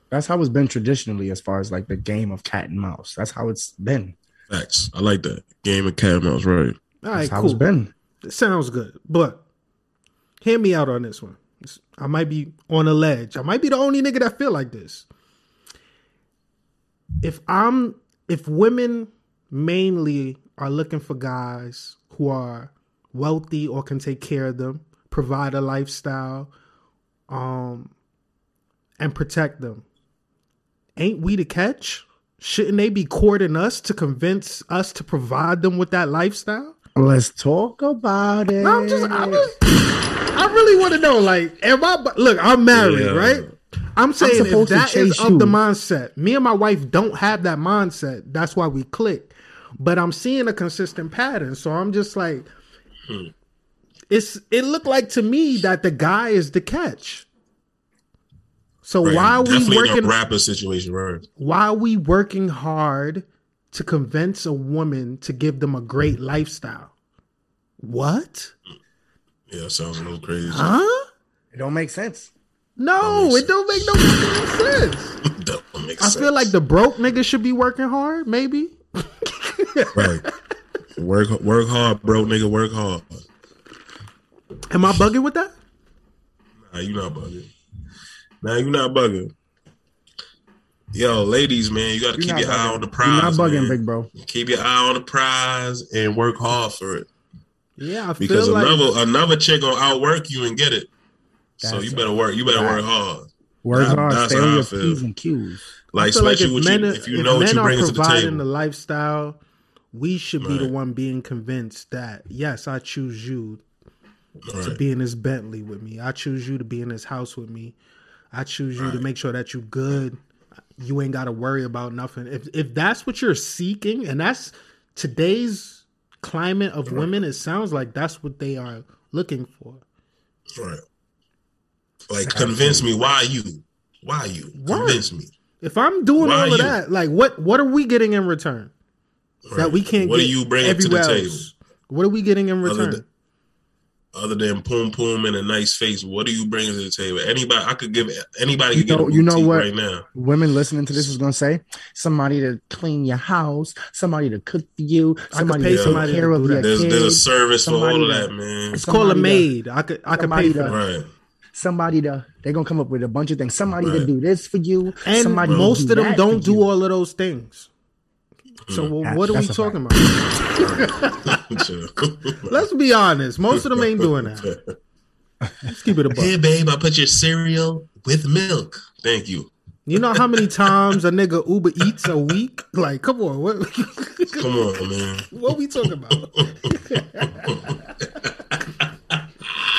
That's how it's been traditionally, as far as like the game of cat and mouse. That's how it's been. Facts. I like that game of cat and mouse. Right. all right, That's how cool. it's been. Sounds good. But hear me out on this one. I might be on a ledge. I might be the only nigga that feel like this. If I'm if women mainly are looking for guys who are wealthy or can take care of them, provide a lifestyle, um, and protect them, ain't we the catch? Shouldn't they be courting us to convince us to provide them with that lifestyle? Let's talk about it. I'm just, I'm just, I really want to know, like, am I, look, I'm married, Yeah. right? I'm saying if supposed to that is chase of you. the mindset, me and my wife don't have that mindset. That's why we click. But I'm seeing a consistent pattern. So I'm just like, it's, it looked like to me that the guy is the catch. So right. why are we Definitely in working? a rapper situation, right? why are we working hard to convince a woman to give them a great lifestyle? What? Yeah, sounds a little crazy. Huh? It don't make sense. No, it don't make no sense. [laughs] don't make I sense. feel like the broke nigga should be working hard, maybe. [laughs] right. Work work hard, bro, nigga. Work hard. Am I bugging with that? Nah, you not bugging. Nah, you not bugging. Yo, ladies, man, you got to keep not your eye on the You're prize. not bugging, man. big bro. Keep your eye on the prize and work hard for it. Yeah, I Because like another another chick gonna outwork you and get it. so you better work. You better work hard. Words That- are that's stay how on I your feel. P's and Q's. Like I feel like especially if men, you, are- if you if know what men you are bring to the providing the lifestyle, we should be the one being convinced that yes, I choose you to be in this Bentley with me. I choose you to be in this house with me. I choose you to make sure that you good. You ain't got to worry about nothing. If if that's what you're seeking, and that's today's climate of women, it sounds like that's what they are looking for. Right. Like convince me why you. Why you? Word. Convince me. If I'm doing Why all of you? that, like what what are we getting in return that we can't What get are you bringing to the everywhere table? What are we getting in return? Than- Other than poom poom and a nice face, what do you bring to the table? Anybody, I could give anybody You know- you know what? right now. Women listening to this is gonna say somebody to clean your house, somebody to cook for you, I somebody could to pay take somebody to care of your that. There's there's a service for all of that, man. It's called a somebody maid. I could I could pay somebody for to- that. Right. somebody to they're gonna come up with a bunch of things. Somebody to do this for you, And somebody to most of them don't do you. all of those things. So well, That- what are we that's a talking about? [laughs] [laughs] Let's be honest. Most of them ain't doing that. Let's keep it a buck. hey, babe, I put your cereal with milk. Thank you. You know how many times a nigga Uber eats a week? Like, come on, what Come on, man. what we talking about?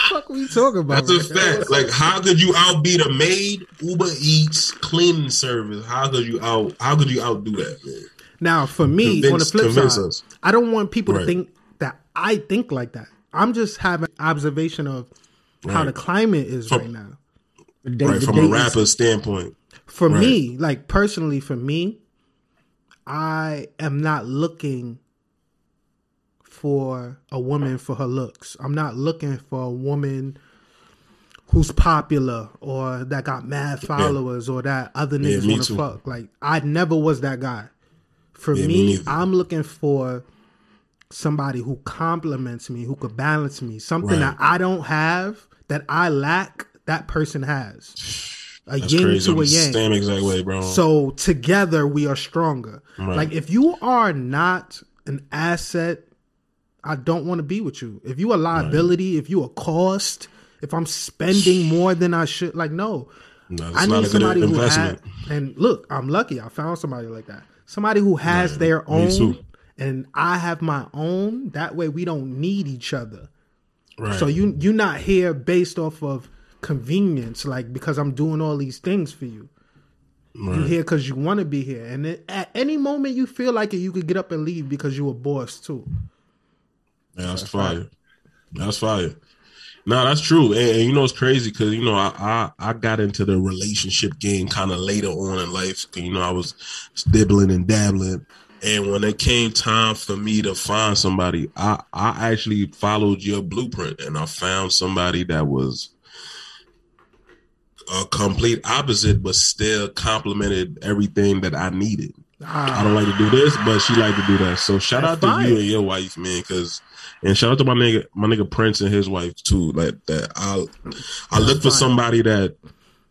fuck we talking about? That's a man? fact. Like, how could you outbeat a maid, Uber Eats, cleaning service? How could you out? How could you outdo that, man? Now, for me, on the flip side, us. I don't want people to think that I think like that. I'm just having observation of how the climate is From- right now. The day- Right the from day a is- rapper standpoint. For Right. me, like personally, for me, I am not looking for a woman for her looks. I'm not looking for a woman who's popular or that got mad followers or that other niggas me want to fuck. Like I never was that guy. For Yeah, me me. I'm looking for somebody who compliments me, who could balance me, something Right. that I don't have, that I lack, that person has. A That's yin crazy. To a yang. same exact way, bro. So together we are stronger. Right. Like if you are not an asset, I don't want to be with you. If you a liability, if you a cost, if I'm spending more than I should, like no. No, I not need somebody who has and look, I'm lucky. I found somebody like that. Somebody who has their own. And I have my own. That way we don't need each other. Right. So you you're not here based off of convenience, like because I'm doing all these things for you. You're here because you want to be here, and then at any moment you feel like it, you could get up and leave because you a boss too. Yeah, that's fire. That's fire. No, that's true. And, and you know it's crazy because you know I, I I got into the relationship game kind of later on in life. You know I was dibbling and dabbling, and when it came time for me to find somebody, I I actually followed your blueprint and I found somebody that was a complete opposite, but still complemented everything that I needed. I don't like to do this, but she like to do that. So shout That's out to fire. you and your wife, man, because and shout out to my nigga, my nigga Prince and his wife too. Like that, I I look for somebody that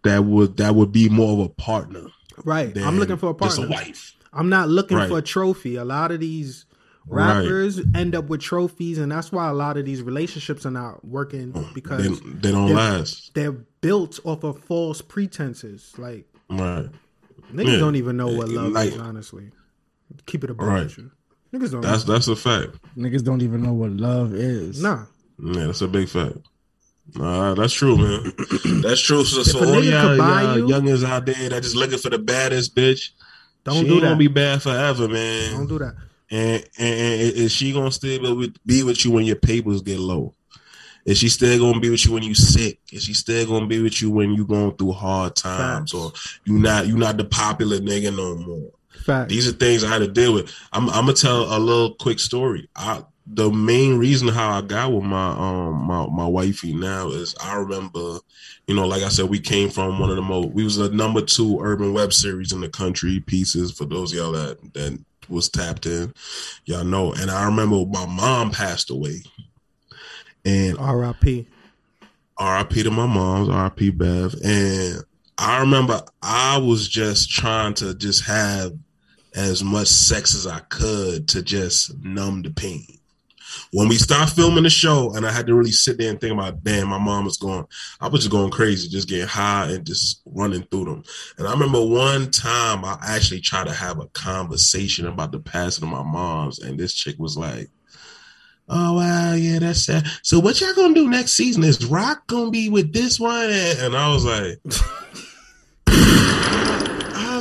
that would that would be more of a partner. Right. I'm looking for a partner, just a wife. I'm not looking Right. for a trophy. A lot of these Right. rappers end up with trophies, and that's why a lot of these relationships are not working oh, because They, they don't they're- last. they're built off of false pretenses. Like Right. niggas Yeah. don't even know what love Like- is. Honestly, keep it a Right. you. Niggas don't. That's that's a fact. Niggas don't even know what love is. Nah. Yeah, that's a big fact. Nah, that's true, man. [clears throat] that's true. So, so all nigga y'all, y'all you- youngins out there that just looking for the baddest bitch, Don't she do ain't that. gonna be bad forever, man. Don't do that. And, and, and is she gonna still be with, be with you when your papers get low? Is she still gonna be with you when you sick? Is she still gonna be with you when you going through hard times, Facts. or you not you not the popular nigga no more? Fact. These are things I had to deal with. I'm, I'm gonna tell a little quick story. I, the main reason how I got with my um my my wifey now is I remember, you know, like I said, we came from one of the most. We was the number two urban web series in the country. Pieces for those of y'all that that was tapped in. Y'all know. And I remember my mom passed away. And R.I.P. RIP to my mom's, RIP Bev. And I remember I was just trying to just have as much sex as I could to just numb the pain. When we stopped filming the show and I had to really sit there and think about, damn, my mom was going, I was just going crazy, just getting high and just running through them. And I remember one time I actually tried to have a conversation about the passing of my mom's, and this chick was like, Oh wow, yeah, that's sad. So what y'all gonna do next season? Is Rock gonna be with this one? And I was like, [laughs]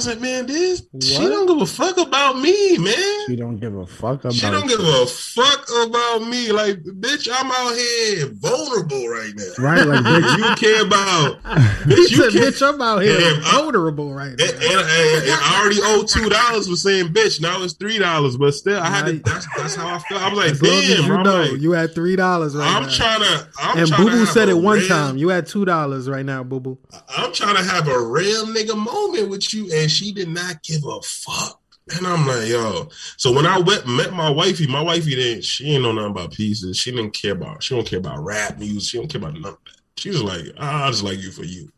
like, man, this she don't give a fuck about me, man. She don't give a fuck about. She don't give a fuck about me. Like, bitch, I'm out here vulnerable right now. right, like [laughs] bitch, You care about, [laughs] bitch. You said, care. "Bitch, I'm out here I- vulnerable right And, now." and- and- and I already owe two dollars for saying bitch. Now it's three dollars, but still, I had to. That's, that's how I felt. I was like, damn, you I'm know, like, you had three dollars right I'm now. trying to. I'm and Boo Boo said it one real- time. You had two dollars right now, Boo Boo. I'm trying to have a real nigga moment with you, and she did not give a fuck. And I'm like, yo. So when I went met my wifey, my wifey didn't. She ain't know nothing about pieces. She didn't care about. She don't care about rap music. She don't care about of. She was like, "Ah, I just like you for you,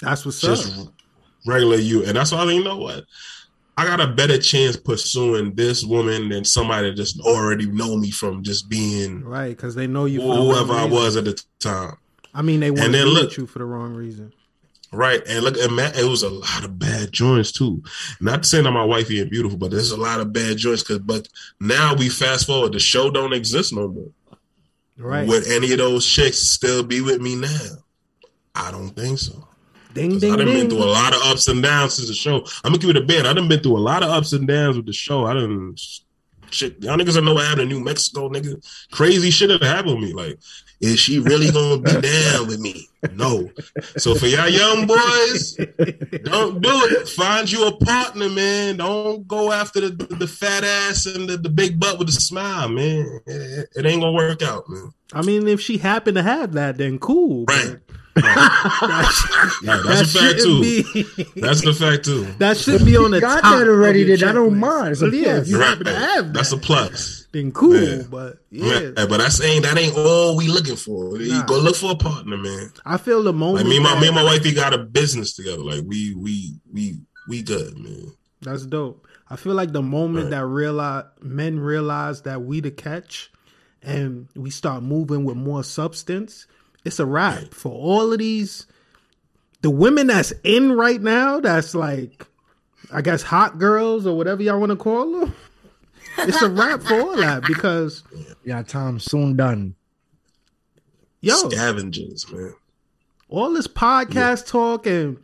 That's what's just up. regular you. And that's why I think, you know what? I got a better chance pursuing this woman than somebody that just already know me from just being Right, because they know you. Whoever I was at the time. I mean, they want to look- with you for the wrong reason. Right. And look at Matt, it was a lot of bad joints too. Not to say that my wife ain't beautiful, but there's a lot of bad joints because but now we fast forward, the show don't exist no more. Right. Would any of those chicks still be with me now? I don't think so. ding 'Cause ding I done ding. been through a lot of ups and downs since the show. I'm gonna give it a bit. I done been through a lot of ups and downs with the show. I done shit. Y'all niggas don't know what happened in New Mexico, nigga. Crazy shit that happened with me. Like, is she really gonna be down with me? No. So for y'all young boys, don't do it. Find you a partner, man. Don't go after the, the, fat ass and the, the big butt with a smile, man. It, it ain't gonna work out, man. I mean, if she happened to have that, then cool. but Right. That, Yeah, that that's a fact too. be. That's the fact too. that should be on the got top that already, of then I don't mind. It's a yeah, plus. if you Right. happen to have That's a plus. then cool. Yeah. But yeah, Yeah, but that's ain't that ain't all we looking for. You go look for a partner, man. I feel the moment. Like me, and my that- me and my wifey got a business together. Like we we we we good, man. That's dope. I feel like the moment Right. that realize men realize that we the catch, and we start moving with more substance, it's a wrap for all of these. The women that's in right now, that's like, I guess hot girls or whatever y'all want to call them. It's a wrap for all that because yeah, time soon done. yo, Scavengers, man. all this podcast talk and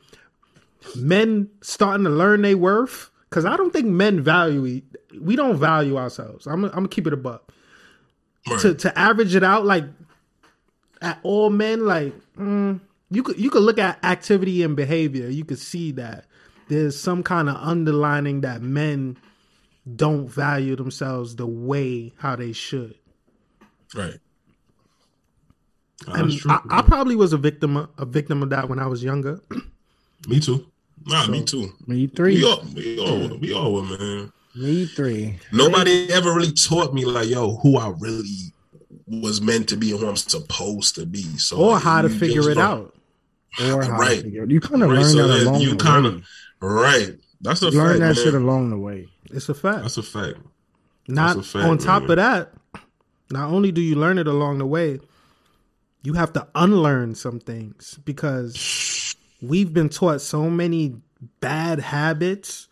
men starting to learn their worth because i don't think men value e- we don't value ourselves i'm, I'm gonna keep it a buck Right. to, to average it out like at all men like mm, you could you could look at activity and behavior you could see that there's some kind of underlining that men don't value themselves the way how they should right. and That's true. I, I probably was a victim of, a victim of that when i was younger [clears throat] me too. Nah, me too. Me three. We all, we all, we all were, man. Me three. Nobody ever really taught me like, yo, who I really was meant to be and who I'm supposed to be. So or like, how to figure it out Or how Right. to figure it. You kind of Right, learn so that along you the kinda- way. Right. That's a You learn fact. that man. shit along the way. it's a fact That's a fact. Not a fact, on top man. of that, not only do you learn it along the way, you have to unlearn some things because we've been taught so many bad habits,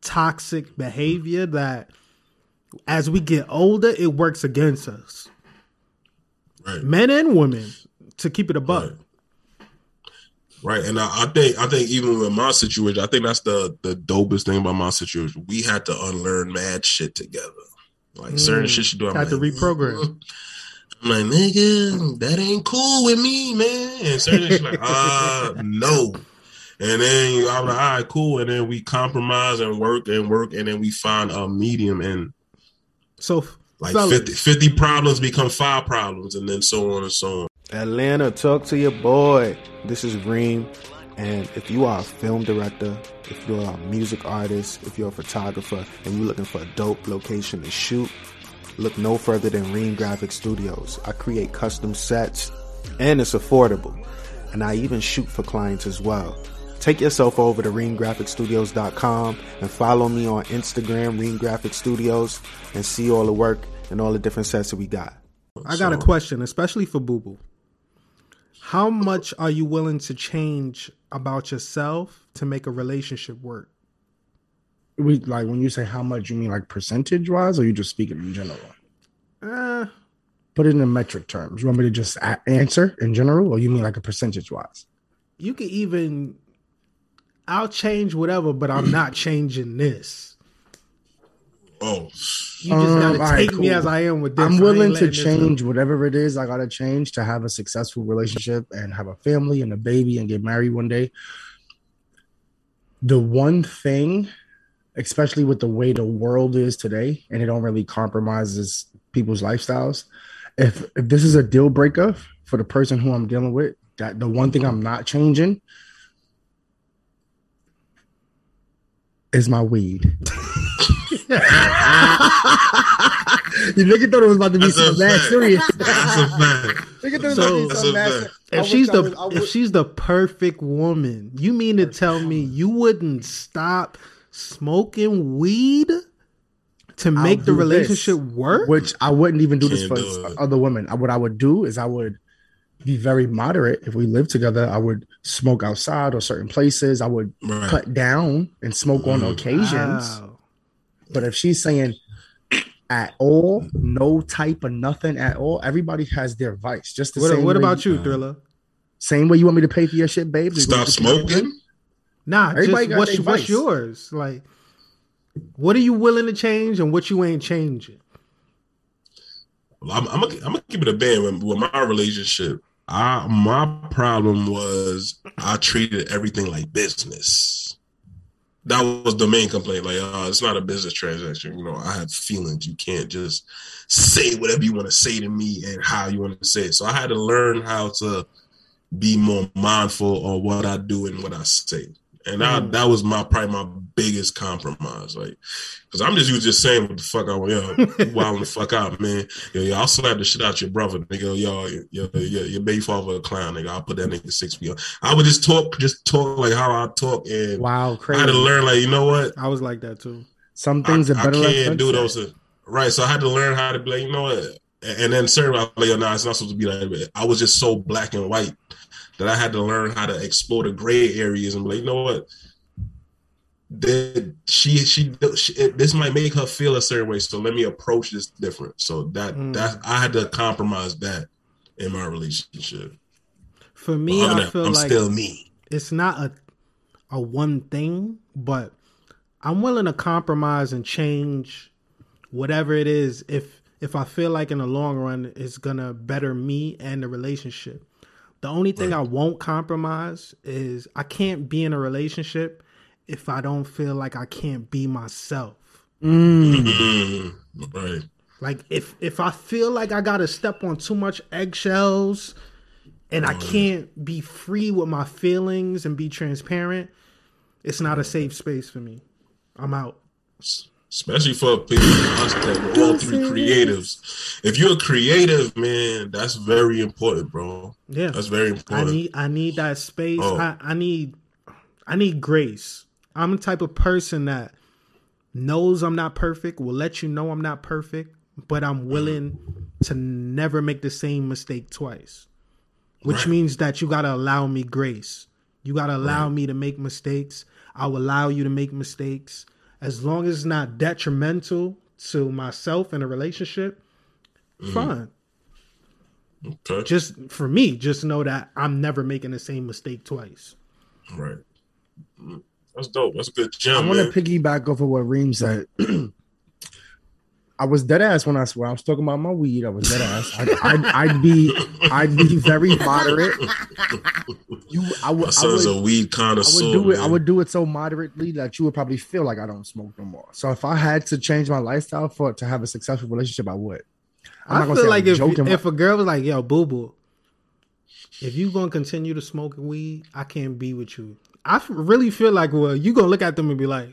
toxic behavior that as we get older, it works against us. Right. Men and women, to keep it above. Right. Right, and I, I think I think even with my situation, I think that's the the dopest thing about my situation. We had to unlearn mad shit together, like certain Mm. shit you do. I'm Had to reprogram. "Mm." I'm like, nigga, that ain't cool with me, man. And certain shit like, ah, no. And then you, I'm like, all right, cool. And then we compromise and work and work, and then we find a medium, and So, like fellas, 50, 50 problems become five problems, and then so on and so on. Atlanta, talk to your boy. This is Reem. And if you are a film director, if you're a music artist, if you're a photographer, and you're looking for a dope location to shoot, look no further than Ream Graphic Studios. I create custom sets, and it's affordable. And I even shoot for clients as well. Take yourself over to reamgraphicstudios.com and follow me on Instagram, Ream Graphic Studios, and see all the work and all the different sets that we got. I got a question, especially for Boo Boo. How much are you willing to change about yourself to make a relationship work? We like when you say how much, you mean like percentage wise, or you just speaking in general? Uh, Put it in the metric terms. You want me to just a- answer in general, or you mean like a percentage wise? you could even, I'll change whatever, but I'm not changing this. Oh, You just Um, gotta all right, take me cool. as I am with this. I I'm willing to letting this change whatever it is I gotta change to have a successful relationship and have a family and a baby and get married one day. The one thing, especially with the way the world is today, and it don't really compromises people's lifestyles. If if this is a deal breaker for the person who I'm dealing with, that the one thing I'm not changing is my weed. [laughs] you nigga thought it was about to be That's some mad serious. that's a fact. Nigga thought it So- about to be some a mad fact. I If she's the was- I if she's the perfect woman, you mean to tell me you wouldn't stop smoking weed to I'll make the do this, relationship work? Which I wouldn't even do this Can't for do other women. I- What I would do is I would be very moderate. If we lived together, I would smoke outside or certain places. I would Right. cut down and smoke on Mhm. occasions. Wow. But if she's saying at all, no type of nothing at all, everybody has their vice. Just the What, same what about you, Thriller? Same way you want me to pay for your shit, babe. Stop want me to pay for your smoking. Nah, Everybody just got what's, what's yours? Like, what are you willing to change and what you ain't changing? Well, I'm, I'm, gonna, I'm gonna keep it a band with, with my relationship. I my problem was I treated everything like business. That was the main complaint. Like, uh, it's not a business transaction. You know, I have feelings. You can't just say whatever you want to say to me and how you want to say it. So I had to learn how to be more mindful of what I do and what I say. And I, Mm. that was my probably my biggest compromise. Like, because I'm just to just saying what the fuck I want. Yo, wild the fuck out, man. Yo, yo, I'll slap the shit out your brother, nigga. Yo, yo, yo, yo your baby father a clown, nigga. I'll put that nigga six feet. up. I would just talk, just talk like how I talk, and Wow, crazy. I had to learn, like, you know what? I was like that too. Some things I, are better I can't do those. Right. So I had to learn how to be like, you know what? And then certain, I was like, nah, it's not supposed to be like that. I was just so black and white that I had to learn how to explore the gray areas and be like, you know what? That she, she, she, this might make her feel a certain way. So let me approach this different. So that, Mm. that I had to compromise that in my relationship. For me, Other I feel I'm like still me. it's not a a one thing, but I'm willing to compromise and change whatever it is if if I feel like in the long run it's gonna better me and the relationship. The only thing I won't compromise is I can't be in a relationship if I don't feel like I can't be myself. Mm, [laughs] right. Like if if I feel like I gotta step on too much eggshells and I can't be free with my feelings and be transparent, it's not a safe space for me. I'm out. especially for people that we're all three creatives. If you're a creative, man, that's very important, bro. Yeah. That's very important. I need I need that space. Oh. I, I need I need grace. I'm the type of person that knows I'm not perfect, will let you know I'm not perfect, but I'm willing to never make the same mistake twice. Which Right. means that you gotta allow me grace. You gotta allow me to make mistakes. I'll allow you to make mistakes. As long as it's not detrimental to myself and a relationship, mm-hmm. fine. okay. Just for me, just know that I'm never making the same mistake twice. right. That's dope. That's a good I want to piggyback off of what Reem said. [clears throat] I was dead ass when I when I was talking about my weed. I was dead ass. I'd, I'd, I'd be I'd be very moderate. You, I would, My I son's would, a weed I connoisseur. would do it. I would do it so moderately that you would probably feel like I don't smoke no more. So if I had to change my lifestyle for to have a successful relationship, I would. I'm not I gonna feel say like I'm if joking, if a girl was like, "Yo, boo boo," if you gonna continue to smoke weed, I can't be with you. I f- really feel like well, you gonna look at them and be like,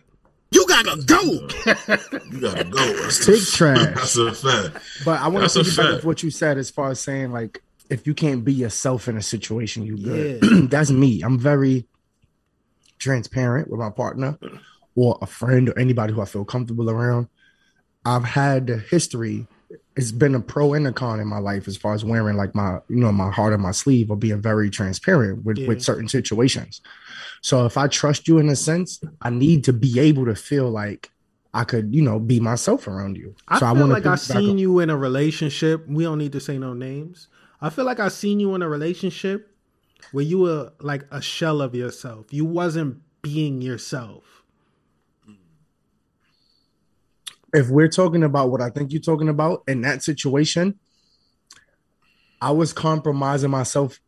You gotta go. [laughs] You gotta go. That's Big a- trash. That's a fact. But I want to a think about fact. what you said as far as saying like if you can't be yourself in a situation, you good. Yeah. [clears throat] That's me. I'm very transparent with my partner or a friend or anybody who I feel comfortable around. I've had the history. It's been a pro and a con in my life as far as wearing like my, you know, my heart on my sleeve or being very transparent with, Yeah. with certain situations. So if I trust you in a sense, I need to be able to feel like I could, you know, be myself around you. I so feel wanna like I seen you in a relationship. We don't need to say no names. I feel like I've seen you in a relationship where you were like a shell of yourself. You wasn't being yourself. if we're talking about what I think you're talking about in that situation, I was compromising myself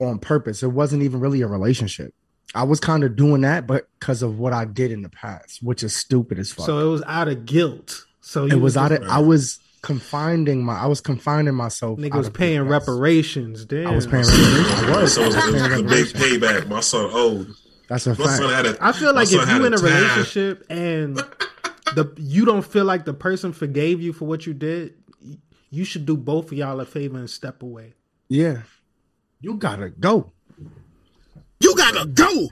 on purpose. It wasn't even really a relationship. I was kind of doing that, but because of what I did in the past, which is stupid as fuck. So it was out of guilt. So it you was out of just- I was confining my I was confining myself. nigga was paying yes. reparations. Damn. [laughs] I was paying reparations. I was. So it was, it was paying a big payback. My son old. That's a My son fact. had a. I feel like if had you in a time. relationship and the you don't feel like the person forgave you for what you did, you should do both of y'all a favor and step away. Yeah. You gotta go. You gotta go.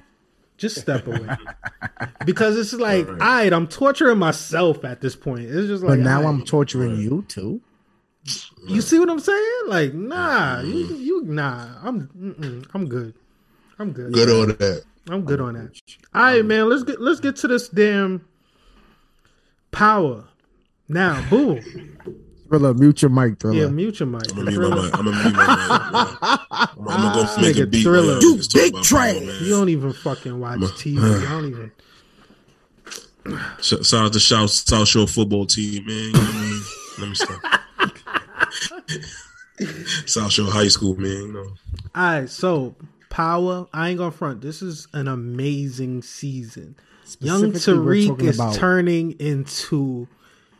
Just step away. [laughs] because it's like, all right, I'm torturing myself at this point. It's just like But now all I'm torturing you too. You see what I'm saying? Like, nah, you, mm-hmm. you nah. I'm I'm good. I'm good. Good on that. I'm good on that. All right, man. Let's get let's get to this damn power. Now, boo. [laughs] Thriller, mute your mic, Thriller. Yeah, mute your mic. I'm gonna mute my mic. I'm gonna mute my mic. I'm, I'm gonna go [laughs] make Nigga, a beat. Thriller. You big about trash. You don't even fucking watch TV. [sighs] You don't even. Sh- Shout out to South South Shore football team, man. You know what I mean? Let me stop. [laughs] South Shore High School, man. You know. All right, so power. I ain't gonna front. This is an amazing season. Young Tariq is about- turning into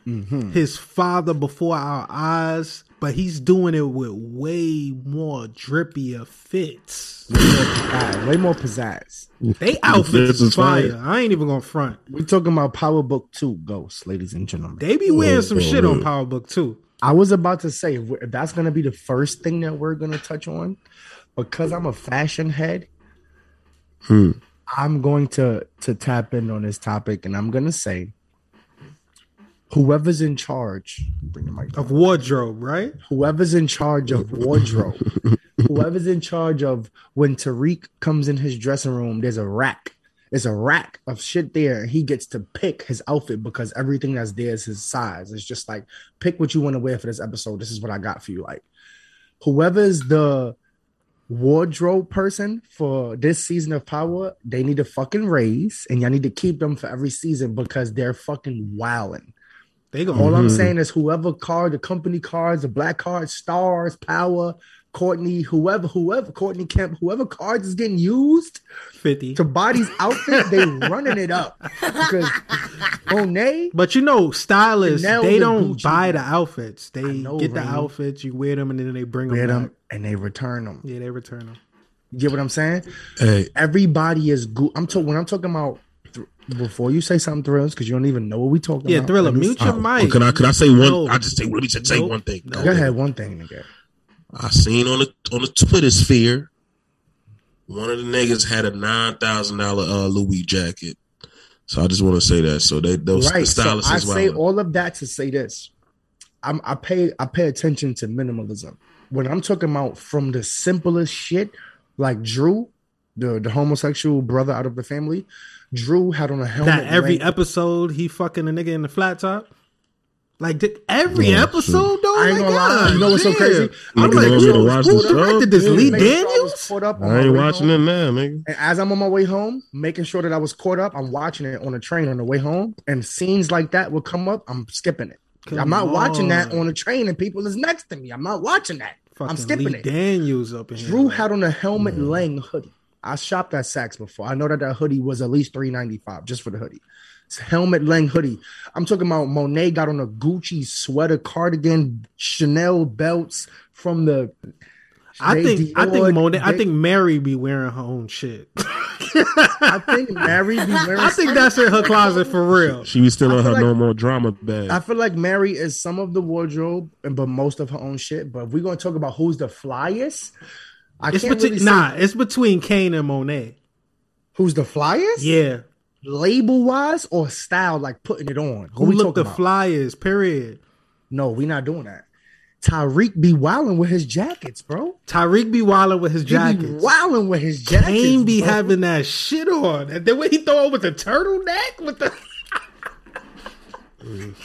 his father before our eyes, but he's doing it with way more drippier fits. Ah, way more pizzazz. They outfits is is fire. fire. I ain't even gonna front. We're talking about Power Book 2 Ghosts, ladies and gentlemen. They be wearing some oh, shit on really? Power Book too. I was about to say, if that's going to be the first thing that we're going to touch on, because I'm a fashion head, Hmm. I'm going to to tap in on this topic, and I'm going to say, whoever's in charge, bring the mic. Of wardrobe, right? whoever's in charge of wardrobe, [laughs] whoever's in charge of when Tariq comes in his dressing room, there's a rack. There's a rack of shit there, he gets to pick his outfit because everything that's there is his size. It's just like pick what you want to wear for this episode. This is what I got for you. Like whoever's the wardrobe person for this season of Power, they need to fucking raise, and y'all need to keep them for every season because they're fucking wilding. They go. All I'm mm-hmm. saying is whoever card, the company cards, the black cards, stars, power, Courtney, whoever, whoever, Courtney Kemp, whoever cards is getting used fifty. to body's outfit, they running it up. Because [laughs] Monet, But you know, stylists Chanel they don't Gucci. buy the outfits. They know, get the outfits, you wear them, and then they bring them, wear back. them and they return them. Yeah, they return them. You get what I'm saying? Hey, Everybody is good. I'm talking when I'm talking about th- before you say something thrills because you don't even know what we talking Yeah, about. Yeah, thriller, Let mute your oh, mic. can I can I say one? No. I just say let me just say Nope. one thing. No. Go ahead, one thing, nigga. I seen on the on the Twitter sphere, one of the niggas had a nine thousand dollar uh, Louis jacket. So I just want to say that. So they those the right. So I as say well. all of that to say this. I'm, I pay I pay attention to minimalism. When I'm talking about from the simplest shit, like Drew, the the homosexual brother out of the family, Drew had on a helmet. That every length- episode he fucking a nigga in the flat top. Like did every Yeah, episode though. I ain't gonna lie. You know what's so crazy? I'm Niggas like, to who, watch who this show? directed this? Yeah, Lee making sure I Daniels. caught up I ain't watching home. it now, nigga. And as I'm on my way home, making sure that I was caught up, I'm watching it on the train on the way home. And scenes like that will come up, I'm skipping it. I'm Come not watching that on. on the train and people is next to me. I'm not watching that. I'm skipping Lee it. Daniels up in here. Drew like, had on a Helmut Lang hoodie. I shopped at Saks before. I know that that hoodie was at least three ninety five just for the hoodie. It's Helmut Lang hoodie. I'm talking about Monet got on a Gucci sweater, cardigan, Chanel belts from the. I They think I think Dior, Monet. I think Mary be wearing her own shit. [laughs] I think Mary be wearing. I think that's in her closet for real. She was still I in her like- no more drama bag. I feel like Mary is some of the wardrobe, but most of her own shit. But if we're gonna talk about who's the flyest, I It's can't between really nah. It's between Cane and Monet. who's the flyest. Yeah, label wise or style, like putting it on. who we look the about? flyest? Period. No, we not doing that. Tariq be wilding with his jackets, bro. Tariq be wilding with his He be jackets. wilding with his jackets. Cane be bro. having that shit on, and then when he throw it with the turtleneck with the.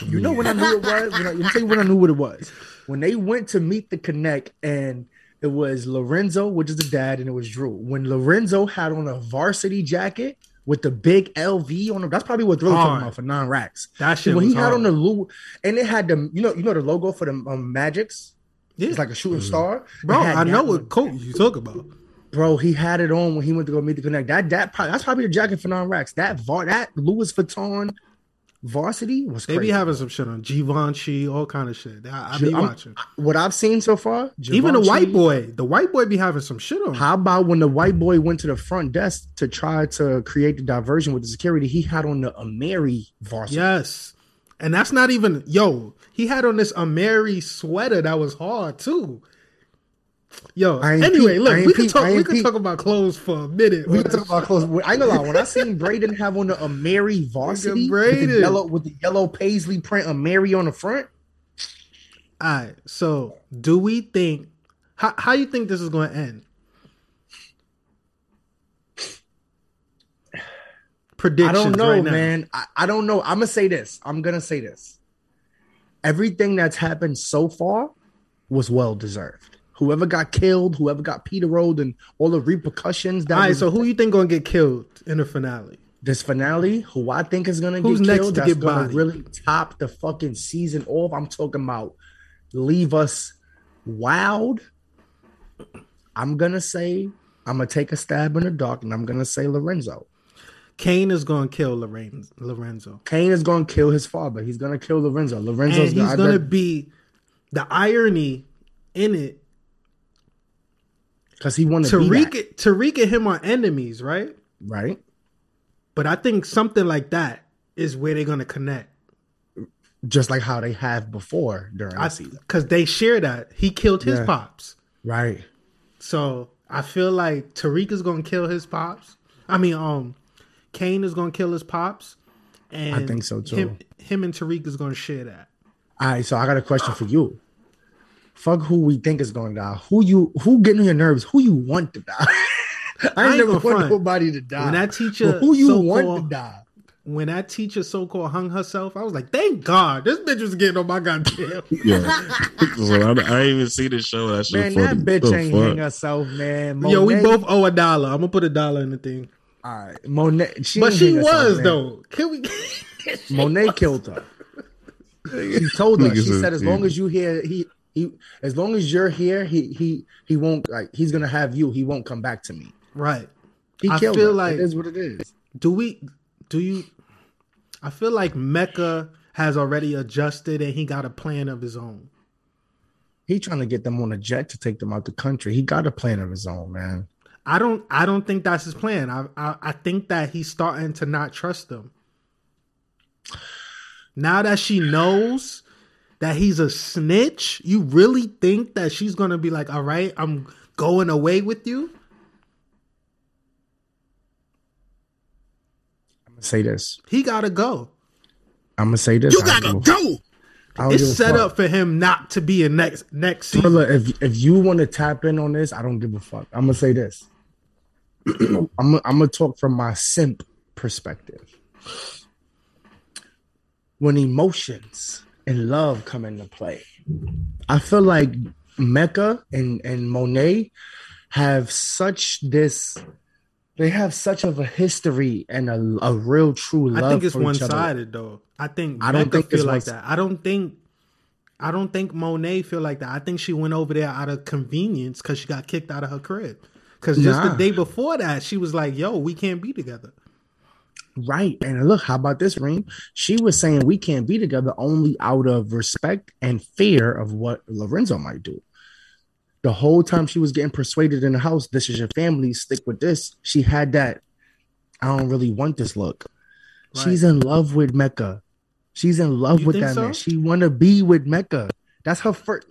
You know when I knew it was? When I, let me tell you when I knew what it was. When they went to meet the Connect and it was Lorenzo, which is the dad, and it was Drew. When Lorenzo had on a varsity jacket with the big LV on him, that's probably what Drew was talking about for non racks. That shit when he was had on the Lou, and it had the you know you know the logo for the um, Magics. Yeah. It's like a shooting star, Bro, I know what on. coat you talk about. Bro, he had it on when he went to go meet the Connect. That that probably, that's probably the jacket for non racks. That var, that Louis Vuitton varsity was They crazy. be having some shit on Givenchy, all kind of shit. I, I be I'm- watching. what I've seen so far. Even the white boy, the white boy be having some shit on. How about when the white boy went to the front desk to try to create the diversion with the security? He had on the Amiri varsity. Yes. And that's not even yo, he had on this Amiri sweater that was hard too. Yo, I anyway, peep- look, we can peep- talk we can peep. talk about clothes for a minute. We can talk about clothes. I know gonna lie. When I seen [laughs] Braden have on the Amiri varsity with the yellow with the yellow paisley print Amiri on the front, All right. So, do we think how how you think this is going to end? Predictions I don't know, right man. I, I don't know. I'm gonna say this. I'm gonna say this. Everything that's happened so far was well deserved. Whoever got killed, whoever got Peter Road, and all the repercussions that All right, so who you think going to get killed in the finale? this finale, who I think is gonna Who's get next killed, to that's get gonna bodied? really top the fucking season off. I'm talking about leave us wild. I'm gonna say I'm gonna take a stab in the dark, and I'm gonna say Lorenzo. Cane is going to kill Loren- Lorenzo. Cane is gonna kill his father. He's gonna kill Lorenzo. And Lorenzo's he's I going to be the irony in it. Because he wanted to be Tariq, that, Tariq and him are enemies, right? right? But I think something like that is where they're going to connect. Just like how they have before during the I season, because they share that he killed his Yeah. pops. right? So I feel like Tariq is gonna kill his pops. I mean, um, Cane is gonna kill his pops, and I think so, too. Him, him and Tariq is gonna share that. All right, so I got a question for you. Fuck who we think is going to die. Who you who getting on your nerves? Who you want to die? [laughs] I ain't, I ain't never gonna want front. nobody to die. When that teacher But who you so-called- want to die? When that teacher so called hung herself, I was like, thank God, this bitch was getting on my goddamn. [laughs] Yeah. so [laughs] I, I ain't even see the show. That shit Man, that bitch The ain't fuck? hang herself, man. Yo, we both owe a dollar. I'm gonna put a dollar in the thing. All right, Monet. She But she hang herself, was man. though. Can we? Monet killed her. She told her. She said, "As long as you hear he he. As long as you're here, he he he won't like. He's gonna have you. He won't come back to me. right. He I killed feel her. like- it is what it is. do we do you i feel like mecca has already adjusted and he got a plan of his own He trying to get them on a jet to take them out the country. He got a plan of his own, man. i don't i don't think that's his plan i i, I think that he's starting to not trust them now that she knows that he's a snitch you really think that she's gonna be like all right i'm going away with you I'm gonna say this. he gotta go I'm gonna say this. You gotta a- go. It's set up for him not to be in next next season Thriller, if if you want to tap in on this, I don't give a fuck. I'm gonna say this. I'm I'm gonna talk from my simp perspective. When emotions and love come into play, I feel like Mecca and and Monet have such this. They have such of a history and a, a real true love. I think it's one sided though. I think I don't think feel like that. I don't think I don't think Monet feel like that. I think she went over there out of convenience because she got kicked out of her crib. Because just the day before that, she was like, "Yo, we can't be together." Right. And look, how about this, Reem? She was saying we can't be together only out of respect and fear of what Lorenzo might do. the whole time she was getting persuaded in the house, this is your family, stick with this. She had that, I don't really want this look. She's in love with Mecca. She's in love You with that so? man. She wanna be with Mecca. That's her first.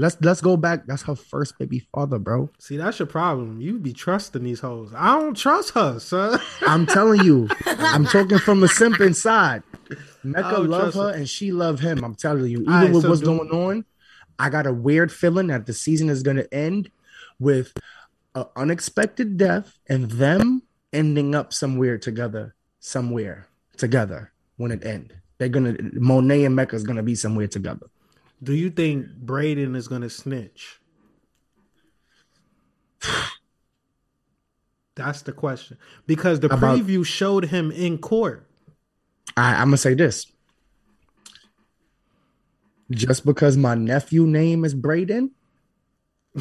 Let's let's go back. That's her first baby father, bro. See, that's your problem. You be trusting these hoes. I don't trust her, son. [laughs] I'm telling you, I'm talking from the simp inside. Mecca love her her. and she love him. I'm telling you, even Alright, with so what's going on, I got a weird feeling that the season is gonna end with an unexpected death and them ending up somewhere together, somewhere together when it end. They're gonna Monet and Mecca is gonna be somewhere together. Do you think Braden is gonna snitch? [sighs] That's the question. Because the About- preview showed him in court. I, I'm gonna say this. Just because my nephew name is Braden,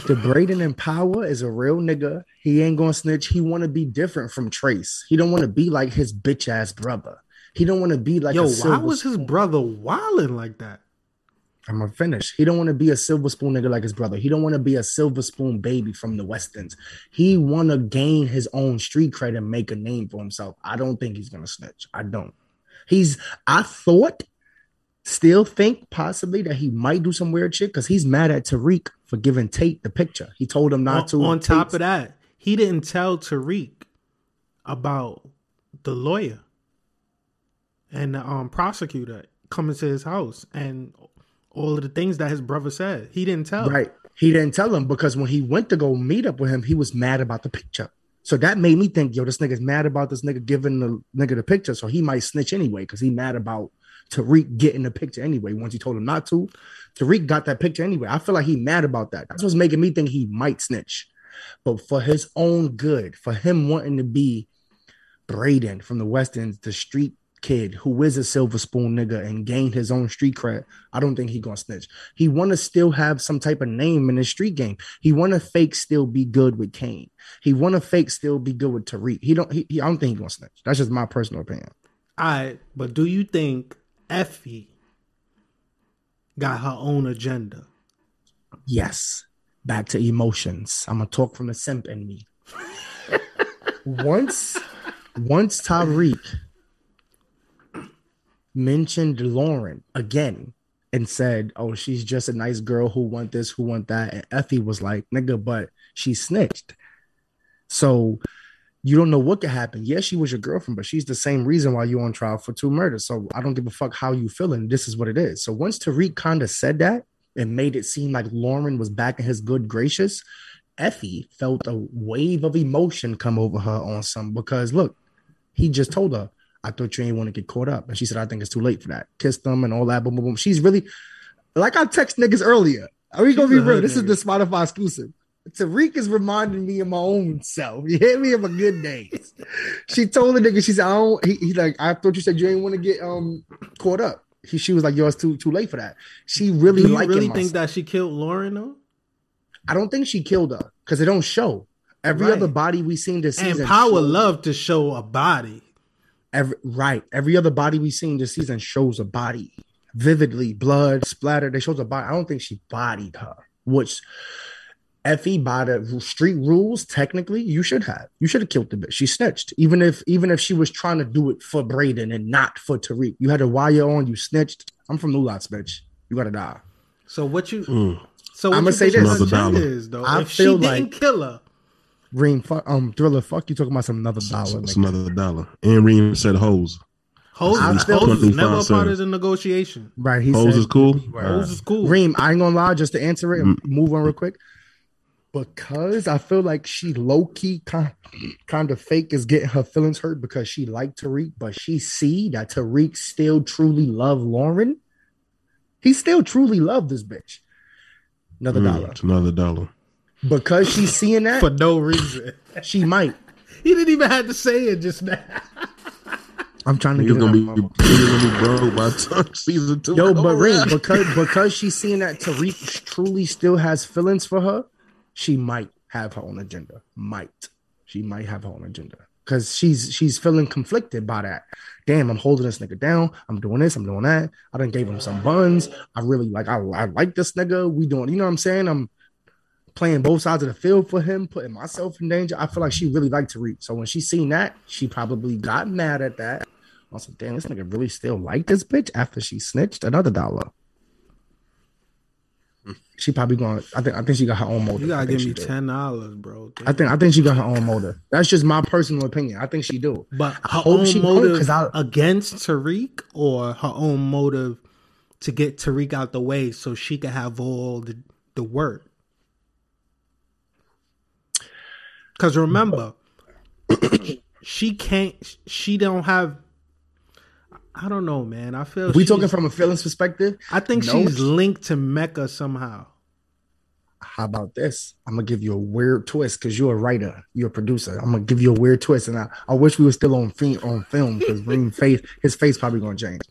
the Braden in power is a real nigga. He ain't gonna snitch. He want to be different from Trace. He don't want to be like his bitch ass brother. He don't want to be like Yo, why was his brother wilding like that? I'm gonna finish. He don't want to be a silver spoon nigga like his brother. He don't want to be a silver spoon baby from the West Westons. He want to gain his own street cred and make a name for himself. I don't think he's gonna snitch. I don't. He's. I thought, still think possibly that he might do some weird shit because he's mad at Tariq for giving Tate the picture. He told him not to. on, on top Tate's- of that, he didn't tell Tariq about the lawyer and the um, prosecutor coming to his house and all of the things that his brother said. He didn't tell. Right. He didn't tell him because when he went to go meet up with him, he was mad about the picture. So that made me think, yo, this nigga's mad about this nigga giving the nigga the picture. So he might snitch anyway because he mad about Tariq getting the picture anyway. Once he told him not to, Tariq got that picture anyway. I feel like he mad about that. That's what's making me think he might snitch. But for his own good, for him wanting to be Braden from the West End, the street kid who is a silver spoon nigga and gained his own street cred, I don't think he gonna snitch. He want to still have some type of name in the street game. He want to fake still be good with Cane. He want to fake still be good with Tariq. He don't. He, he- I don't think he gonna snitch. That's just my personal opinion. All right, but do you think Effie got her own agenda? Yes. Back to emotions. I'm gonna talk from the simp in me. [laughs] once, once Tariq mentioned Lauren again and said, "Oh, she's just a nice girl who want this, who want that," and Effie was like, "Nigga, but she snitched." So you don't know what could happen. Yes, she was your girlfriend, but she's the same reason why you're on trial for two murders. So I don't give a fuck how you feeling. This is what it is. So once Tariq kind of said that and made it seem like Lauren was back in his good gracious, Effie felt a wave of emotion come over her on some because look, he just told her, I thought you ain't want to get caught up. And she said, I think it's too late for that. Kissed them and all that. Boom, boom, boom. She's really like I text niggas earlier. Are we gonna be real? This is the Spotify exclusive. Tariq is reminding me of my own self. You hear me of my good days. she told the nigga, she said, I don't he, he like, I thought you said you ain't want to get um caught up. He, she was like, yo, it's too too late for that. She really Do you really think that she killed Lauren though? I don't think she killed her because it don't show. Every Right. other body we seen this And season. Power showed- love to show a body. Every, right. Every other body we've seen this season shows a body vividly, blood splattered. They shows a body. I don't think she bodied her, which Effie by the street rules, technically, you should have. You should have killed the bitch. She snitched. Even if even if she was trying to do it for Braden and not for Tariq. You had a wire on, you snitched. I'm from New Lots, bitch. You gotta die. So what you Mm. so what I'ma say this. Another agenda dollar. is though? I if she feel didn't like- kill her, Reem, fuck um thriller, fuck you talking about some another dollar. It's nigga. another dollar. And Reem said hoes. Hoes, I is- feel- never a 25 part of the negotiation. Right. He Hoes said, is cool. Hose is cool. Reem, I ain't gonna lie, just to answer it and Mm. move on real quick. Because I feel like she low key kind, kind of fake is getting her feelings hurt because she liked Tariq, but she see that Tariq still truly love Lauren. He still truly love this bitch. Another Mm, dollar. It's another dollar. Because she's seeing that, for no reason. she might. He didn't even have to say it just now. I'm trying to Niggas get it gonna out be my mouth. niggas gonna be broke by the time season two. Yo, come but Reem, around. because [laughs] because she's seeing that Tariq truly still has feelings for her, she might have her own agenda. Might she might have her own agenda because she's she's feeling conflicted by that. Damn, I'm holding this nigga down. I'm doing this. I'm doing that. I done gave him some buns. I really like. I, I like this nigga. We doing. You know what I'm saying? I'm playing both sides of the field for him, putting myself in danger. I feel like she really liked Tariq. So when she seen that, she probably got mad at that. I said, damn, this nigga really still like this bitch after she snitched another dollar. [laughs] She probably going. I think. I think she got her own motive. You gotta give me ten dollars, bro. I think. I think she got her own motive. That's just my personal opinion. I think she do. But her hope own she don't, I- against Tariq, or her own motive to get Tariq out the way so she can have all the the work. Because remember, she can't. She don't have. I don't know, man. I feel we talking from a feelings perspective. I think No. she's linked to Mecca somehow. How about this? I'm gonna give you a weird twist because you're a writer, you're a producer. I'm gonna give you a weird twist, and I, I wish we were still on film on film because Reem [laughs] face his face probably gonna change.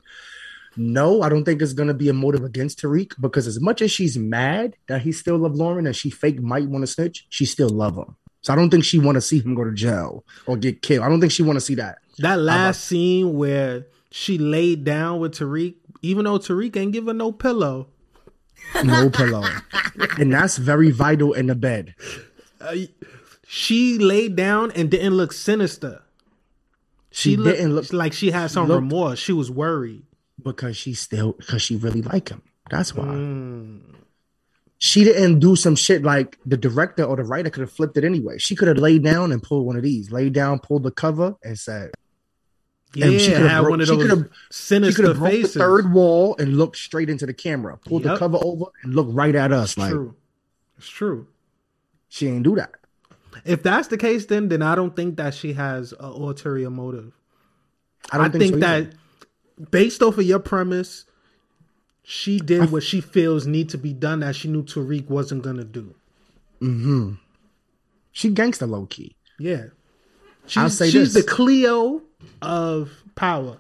No, I don't think it's gonna be a motive against Tariq because as much as she's mad that he still love Lauren and she fake might want to snitch, she still love him. So I don't think she want to see him go to jail or get killed. I don't think she want to see that. That last scene where she laid down with Tariq, even though Tariq ain't give her no pillow. No pillow, and that's very vital in the bed. She laid down and didn't look sinister. She, She looked didn't look like she had some looked- remorse. She was worried. because she still because she really like him. That's why. Mm. She didn't do some shit like the director or the writer could have flipped it anyway. She could have laid down and pulled one of these, laid down, pulled the cover, and said, Yeah, And she could've had broke- one of she those she sinister could have the third wall and looked straight into the camera, pulled the cover over and looked right at us. It's like true. It's true. she ain't do that. If that's the case, then then I don't think that she has an ulterior motive. I I, don't think, think, so that based off of your premise, she did what she feels need to be done that she knew Tariq wasn't gonna do. Hmm. she gangster low key. Yeah. I'll She's, say she's this. the Cleo of power.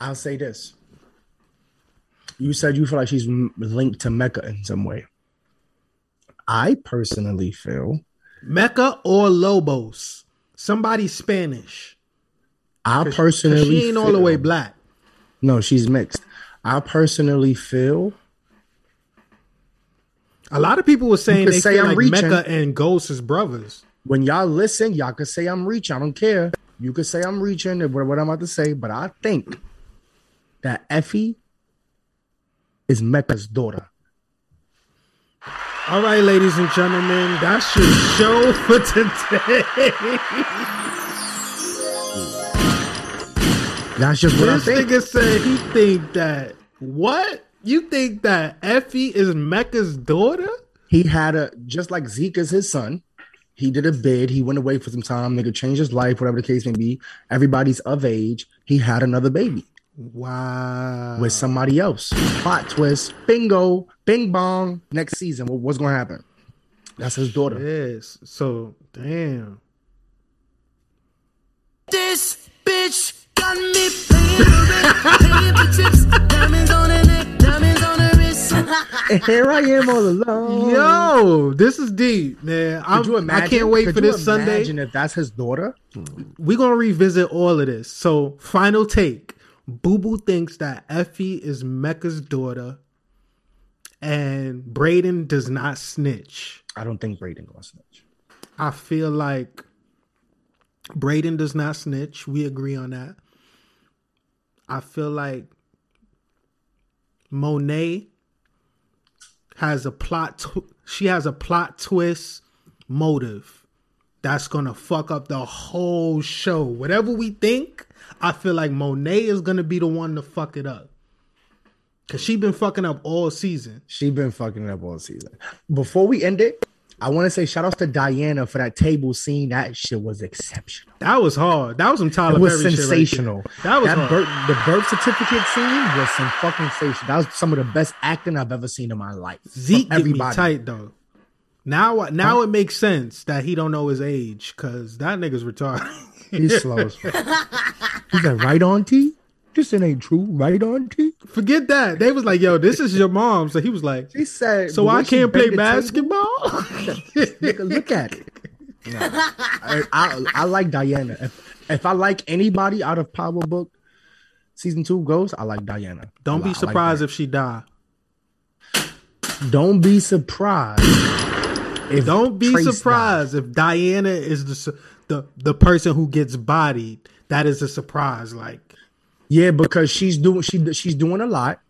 I'll say this. You said you feel like she's linked to Mecca in some way. I personally feel Mecca or Lobos. Somebody Spanish. I personally she ain't all the way black. No, she's mixed. I personally feel A lot of people were saying they say feel I'm like reaching. Mecca and Ghost is brothers. when y'all listen, y'all can say I'm reaching. I don't care. You could say I'm reaching and what, what I'm about to say, but I think that Effie is Mecca's daughter. All right, ladies and gentlemen, that's your show for today. [laughs] That's just what I this think. nigga said he think that what? You think that Effie is Mecca's daughter? He had a just like Zeke is his son. He did a bid. He went away for some time. Nigga changed his life, whatever the case may be. Everybody's of age. He had another baby Wow. with somebody else. Plot twist. Bingo. Bing bong. Next season. What's gonna happen? That's his daughter. Yes. So damn. This bitch got me paying, paying for diamonds on her neck, diamonds on her wrist. Here I am all alone. Yo, this is deep, man. I'm, Could you I imagine? can't wait Could for you this Sunday. Imagine if that's his daughter. We're gonna revisit all of this. So, final take. Boo Boo thinks that Effie is Mecca's daughter, and Braden does not snitch. I don't think Braden gonna snitch. I feel like Braden does not snitch. We agree on that. I feel like Monet has a plot. Tw- she has a plot twist motive that's gonna fuck up the whole show. Whatever we think, I feel like Monet is gonna be the one to fuck it up. Cause she been fucking up all season. She been fucking up all season. Before we end it, I want to say shout outs to Diana for that table scene. That shit was exceptional. That was hard. That was some Tyler It was Perry shit right sensational. that was hard. birth, the birth certificate scene was some fucking sensational. That was some of the best acting I've ever seen in my life. Zeke get me tight though. Now, now it makes sense that he don't know his age because that nigga's retarded. He's slow. as fuck. [laughs] He's like, right on T? This ain't true. Right on T? Forget that. They was like, "Yo, this is your mom." So he was like, He said, "So I can't play banged the table, basketball." Look at it. No. I, I, I like Diana. If, if I like anybody out of Power Book season two goes, I like Diana. don't be surprised her. if she die. Don't be surprised if Don't be Trace surprised if Diana is the the the person who gets bodied. That is a surprise. Like Yeah, because she's doing she she's doing a lot.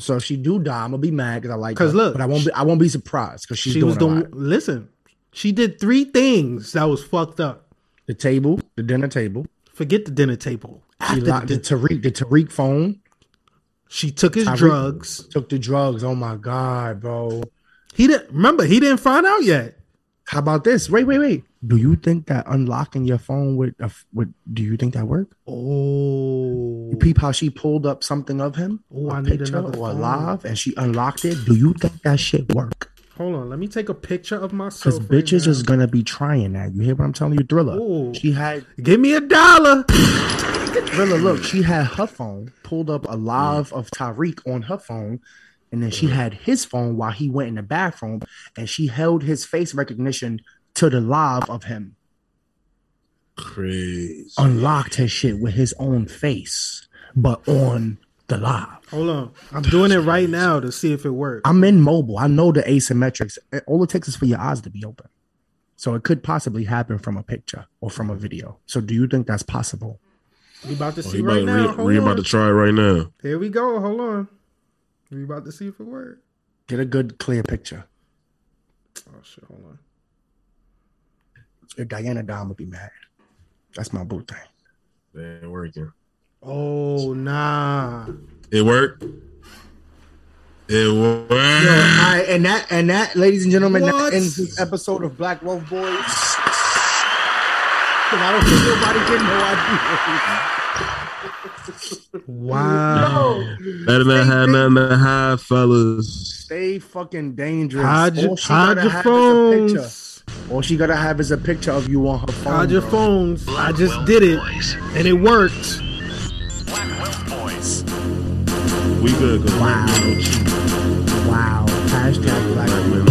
So if she do die, I'm gonna be mad because I like. Because look, but I won't be I won't be surprised because she's she doing was a doing. lot. Listen, she did three things that was fucked up. The table, the dinner table. Forget the dinner table. She locked the, the Tariq, the Tariq phone. she took his Tariq- drugs. Took the drugs. Oh my god, bro. He didn't remember. He didn't find out yet. How about this? Wait, wait, wait. Do you think that unlocking your phone with a f- with do you think that worked? Oh, You peep how she pulled up something of him, Oh, a I need picture another or phone. live, and she unlocked it. Do you think that shit work? hold on. Let me take a picture of myself. Because right bitches now. is gonna be trying that. You hear what I'm telling you, Thriller? Ooh. She had Give me a dollar. Thriller. Look, she had her phone pulled up a live of Tariq on her phone, and then she mm-hmm. had his phone while he went in the bathroom, and she held his face recognition to the live of him. Crazy. Unlocked his shit with his own face, but on the live. Hold on. I'm doing it right now to see if it works. I'm in mobile. I know the asymmetrics. All it takes is for your eyes to be open. So it could possibly happen from a picture or from a video. So do you think that's possible? We about to Oh, see he right about, now. we, Hold we on. about to try it right now. Here we go. Hold on. We about to see if it works. Get a good, clear picture. Oh shit. Hold on. If Diana Dom would be mad. That's my boo thing. It ain't working. Oh nah. It worked. It worked. All right, and that and that, ladies and gentlemen, What? that ends this episode of Black Wealth Boys. 'Cause I don't think nobody get no idea. Wow. Better not have nothing to hide, fellas. Stay fucking dangerous. Hide your, hide your have is a picture. phones. All she gotta have is a picture of you on her phone. Hide your bro. phones. I just did it, and it worked. We good. Cause Wow. Wow. Hashtag Black Wealth.